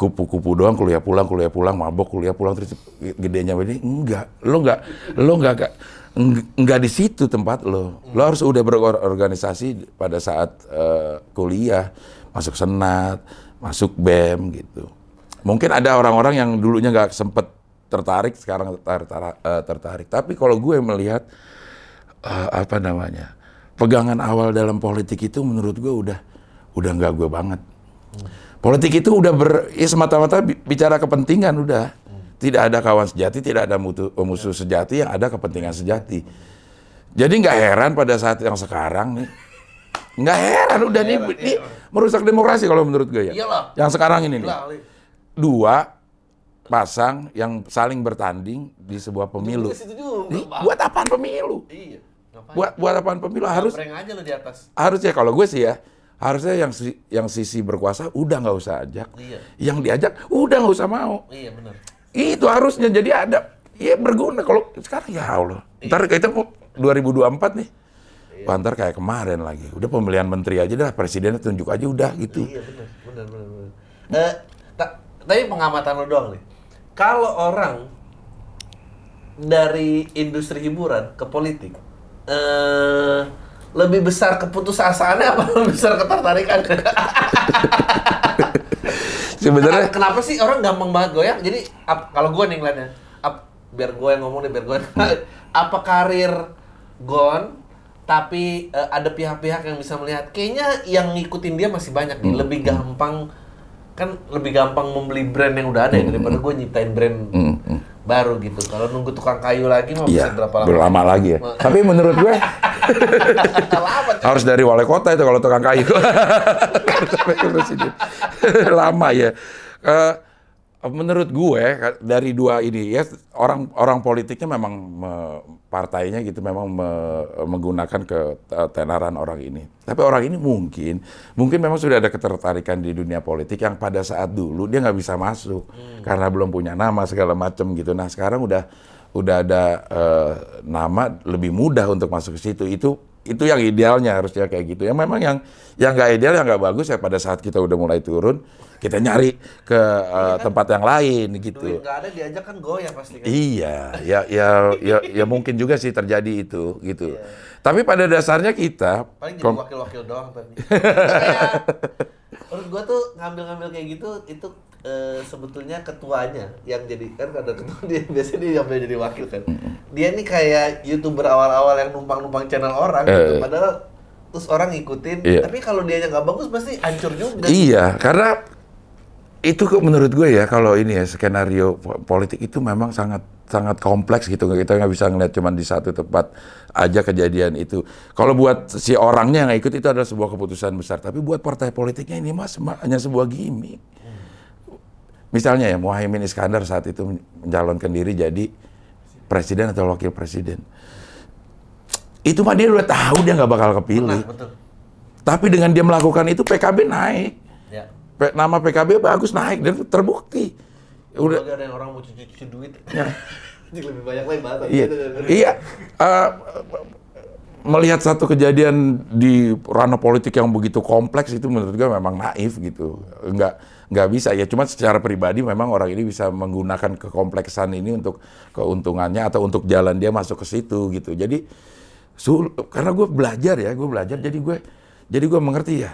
kupu-kupu doang, kuliah pulang, kuliah pulang, mabok, kuliah pulang terus gedenya ini enggak. Lo nggak, lo nggak nggak- eng- nggak di situ tempat lo. Lo harus udah berorganisasi pada saat eh, kuliah, masuk senat, masuk bem gitu. Mungkin ada orang-orang yang dulunya nggak sempet tertarik, sekarang ter- ter- eh, tertarik. Tapi kalau gue melihat eh, apa namanya pegangan awal dalam politik itu menurut gue udah udah nggak gue banget. Politik itu udah ber, ya semata-mata bi- bicara kepentingan udah. Tidak ada kawan sejati, tidak ada mutu, musuh sejati, yang ada kepentingan sejati. Jadi nggak heran pada saat yang sekarang nih, nggak heran udah nih, nih merusak demokrasi kalau menurut gue ya. Iyalah. Yang sekarang ini nih, dua pasang yang saling bertanding di sebuah pemilu. Bang. buat apaan pemilu? Iya. Ngapain? Buat buat apaan pemilu harus aja lo di atas. harusnya kalau gue sih ya Harusnya yang si- yang sisi berkuasa udah nggak usah ajak. Iya. Yang diajak udah nggak usah mau. Iya benar. Itu harusnya jadi ada. Iya berguna. Kalau sekarang ya Allah. Ntar kita mau 2024 nih. Wah, ntar kayak kemarin lagi. Udah pemilihan menteri aja dah. Presidennya tunjuk aja udah gitu. Iya benar, benar, benar. benar. Eh, ta- tapi pengamatan lo doang nih. Kalau orang dari industri hiburan ke politik, eh lebih besar keputusasaannya apa lebih besar ketertarikan? Sebenarnya Kenapa sih orang gampang banget goyang? Jadi ap- kalau gue nih ngeliatnya, ap- biar gue yang ngomong deh, biar gue apa karir Gon, tapi eh, ada pihak-pihak yang bisa melihat, kayaknya yang ngikutin dia masih banyak nih, lebih gampang kan lebih gampang membeli brand yang udah ada ya daripada gue nyiptain brand Hmm, hmm. Baru gitu. Kalau nunggu tukang kayu lagi mau Iya, bisa berapa lama? berlama lagi ya. Tapi menurut gue harus dari wali kota itu kalau tukang kayu. Lama ya. Eh, menurut gue dari dua ini ya orang orang politiknya memang me- partainya gitu memang me- menggunakan ketenaran orang ini. Tapi orang ini mungkin mungkin memang sudah ada ketertarikan di dunia politik yang pada saat dulu dia nggak bisa masuk karena belum punya nama segala macam gitu. Nah sekarang udah udah ada eh, nama lebih mudah untuk masuk ke situ. Itu itu yang idealnya harusnya kayak gitu. Yang memang yang yang nggak ideal yang nggak bagus ya pada saat kita udah mulai turun kita nyari ke eh, tempat yang lain gitu. Duit ada diajak kan goyah pasti kan. Iya, ya, ya, ya, ya mungkin juga sih terjadi itu, gitu. Tapi pada dasarnya kita, Paling jadi wakil-wakil doang tadi. Kayak, menurut gua tuh ngambil-ngambil kayak gitu itu eh, sebetulnya ketuanya yang jadi kan ada ketua dia biasanya dia yang jadi wakil kan. Dia nih kayak youtuber awal-awal yang numpang-numpang channel orang gitu. Eh. Padahal terus orang ngikutin. Iya. Tapi kalau dia nggak bagus pasti hancur juga. iya, karena itu kok menurut gue ya kalau ini ya skenario po- politik itu memang sangat sangat kompleks gitu. Kita nggak bisa ngeliat cuma di satu tempat aja kejadian itu. Kalau buat si orangnya yang ikut itu adalah sebuah keputusan besar. Tapi buat partai politiknya ini mas hanya sebuah gimmick. Misalnya ya Muhaimin Iskandar saat itu mencalonkan diri jadi presiden atau wakil presiden. Itu mah dia udah tahu dia nggak bakal kepilih. Betul. tapi dengan dia melakukan itu PKB naik nama PKB bagus naik dan terbukti. Udah ada yang orang mau cuci-cuci duit. Ya. Lebih banyak lagi bahasa. iya. Iya. Eh, melihat satu kejadian di ranah politik yang begitu kompleks itu menurut gue memang naif gitu. Enggak nggak bisa ya cuma secara pribadi memang orang ini bisa menggunakan kekompleksan ini untuk keuntungannya atau untuk jalan dia masuk ke situ gitu. Jadi sul karena gue belajar ya, gue belajar jadi gue jadi gue mengerti ya.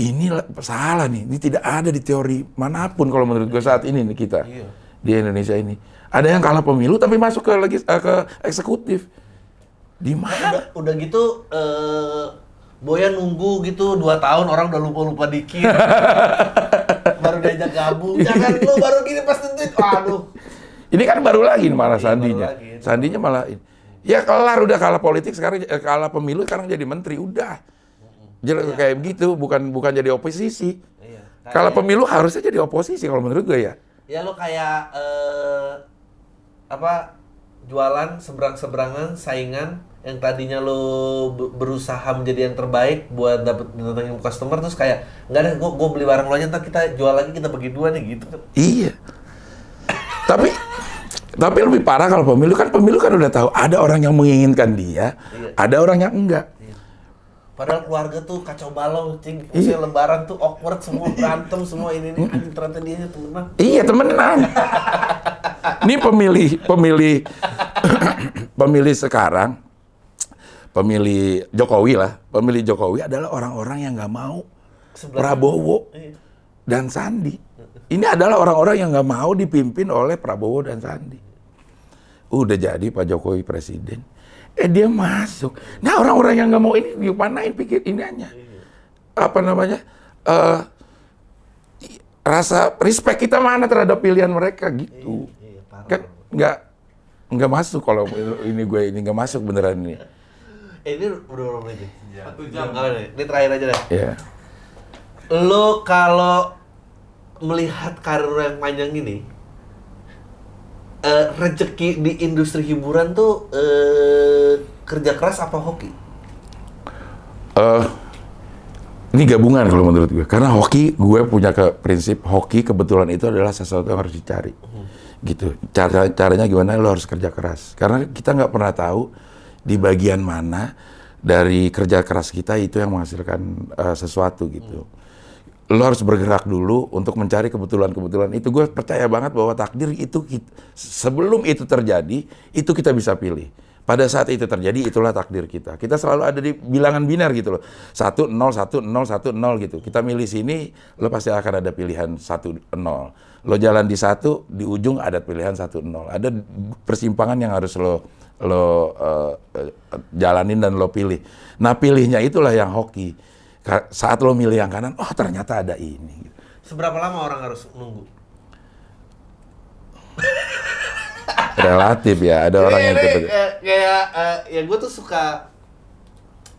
Ini lah- salah nih, ini tidak ada di teori mana pun kalau menurut gue saat ini nih kita Iya. di Indonesia ini. Ada yang kalah pemilu tapi masuk ke legis, eh, ke eksekutif. Di mana? udah, udah gitu eh Boya nunggu gitu dua tahun orang udah lupa lupa dikit baru diajak gabung jangan lu baru gini pas tentuin aduh Ini kan baru lagi nih malah Iya, sandinya. baru lagi. Sandinya malah ini. Ya kelar udah kalah politik sekarang eh, kalah pemilu sekarang jadi menteri udah. Jadi kayak begitu bukan bukan jadi oposisi. iya Kalau pemilu harusnya jadi oposisi kalau menurut gue ya. ya lu kayak eh apa jualan seberang seberangan saingan yang tadinya lo be- berusaha menjadi yang terbaik buat dapet datangin customer terus kayak nggak deh gua, gua beli barang lo aja ntar kita jual lagi kita bagi dua nih gitu kan Iya. tapi tapi lebih parah kalau pemilu kan pemilu kan udah tahu ada orang yang menginginkan dia, Iya. ada orang yang enggak. Padahal keluarga tuh kacau balau, cing. Iya. Lebaran tuh awkward, semua berantem, semua ini nih. Anjing ternyata dia temenan. Iya temenan. Ini pemilih pemilih pemilih sekarang, pemilih Jokowi lah, pemilih Jokowi adalah orang-orang yang nggak mau Sebelah Prabowo Iya. dan Sandi. Ini adalah orang-orang yang nggak mau dipimpin oleh Prabowo dan Sandi. Udah jadi Pak Jokowi presiden, eh dia masuk. Nah orang-orang yang nggak mau ini dimanain pikir ini hanya apa namanya eh, rasa respect kita mana terhadap pilihan mereka gitu. Iya, parah. Kan nggak nggak masuk kalau ini gue ini nggak masuk beneran ini. Eh, ini udah berapa menit? nih? Satu jam. Nggak, nih. Ini terakhir aja deh. Ya. Lo kalau melihat karir yang panjang ini, eh, rezeki di industri hiburan tuh eh, kerja keras apa hoki? Eh, Ini gabungan kalau menurut gue. Karena hoki, gue punya ke prinsip hoki kebetulan itu adalah sesuatu yang harus dicari. Gitu. Cara caranya gimana? Lo harus kerja keras. Karena kita nggak pernah tahu di bagian mana dari kerja keras kita itu yang menghasilkan uh, sesuatu gitu. Lo harus bergerak dulu untuk mencari kebetulan-kebetulan itu. Gue percaya banget bahwa takdir itu kita- sebelum itu terjadi itu kita bisa pilih. Pada saat itu terjadi, itulah takdir kita. Kita selalu ada di bilangan biner gitu loh. 1, 0, 1, 0, 1, 0 gitu. Kita milih sini, lo pasti akan ada pilihan 1, 0. Lo jalan di satu, di ujung ada pilihan 1, 0. Ada persimpangan yang harus lo lo eh, jalanin dan lo pilih. Nah pilihnya itulah yang hoki. Saat lo milih yang kanan, oh ternyata ada ini. Seberapa lama orang harus nunggu? Relatif ya, ada orang yang Kayak- cepet. kayak, kayak eh, ya gue tuh suka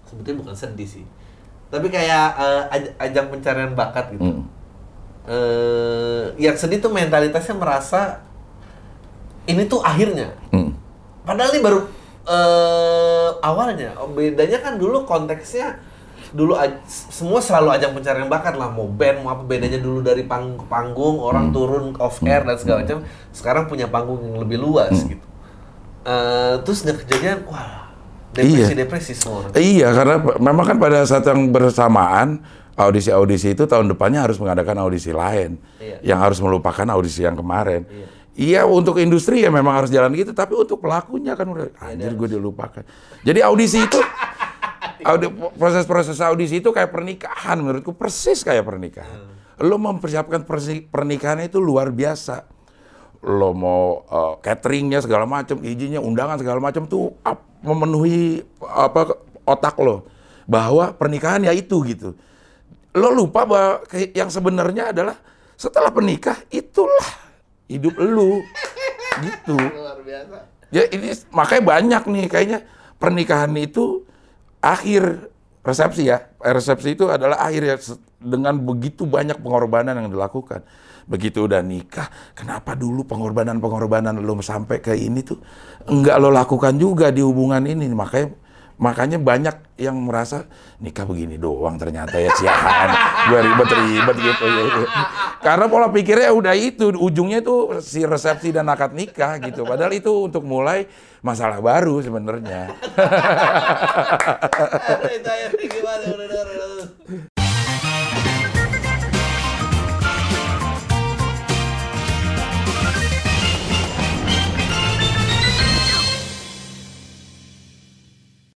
sebetulnya bukan sedih sih tapi kayak eh, aj- ajang pencarian bakat gitu Mm. Eh, yang sedih tuh mentalitasnya merasa ini tuh akhirnya Mm. padahal ini baru eh, awalnya bedanya kan dulu konteksnya dulu semua selalu ajang pencarian bakat lah. Mau band mau apa bedanya dulu dari panggung ke panggung orang turun off air dan segala macam. Sekarang punya panggung yang lebih luas gitu. Eh, terus udah kejadian wah depresi depresi semua orang. Iya, karena memang kan pada saat yang bersamaan audisi-audisi itu tahun depannya harus mengadakan audisi lain. Iya. yang harus melupakan audisi yang kemarin. Iya. untuk industri ya memang harus jalan gitu, tapi untuk pelakunya kan udah anjir gue dilupakan. Jadi audisi itu audi- proses-proses audisi itu kayak pernikahan menurutku persis kayak pernikahan. Lo mempersiapkan persi- pernikahan itu luar biasa. Lo mau uh, cateringnya segala macam, izinnya, undangan segala macam tuh ap- memenuhi apa otak lo bahwa pernikahan ya itu gitu. Lo lupa bahwa yang sebenarnya adalah setelah menikah itulah hidup lu gitu. luar biasa Ya ini makanya banyak nih kayaknya pernikahan itu akhir resepsi ya. Resepsi itu adalah akhir ya dengan begitu banyak pengorbanan yang dilakukan. Begitu udah nikah, kenapa dulu pengorbanan-pengorbanan lo sampai ke ini tuh enggak lo lakukan juga di hubungan ini. Makanya makanya banyak yang merasa nikah begini doang ternyata ya siahan gue ribet-ribet gitu ya. Karena pola pikirnya udah itu ujungnya itu si resepsi dan akad nikah gitu. Padahal itu untuk mulai masalah baru sebenarnya.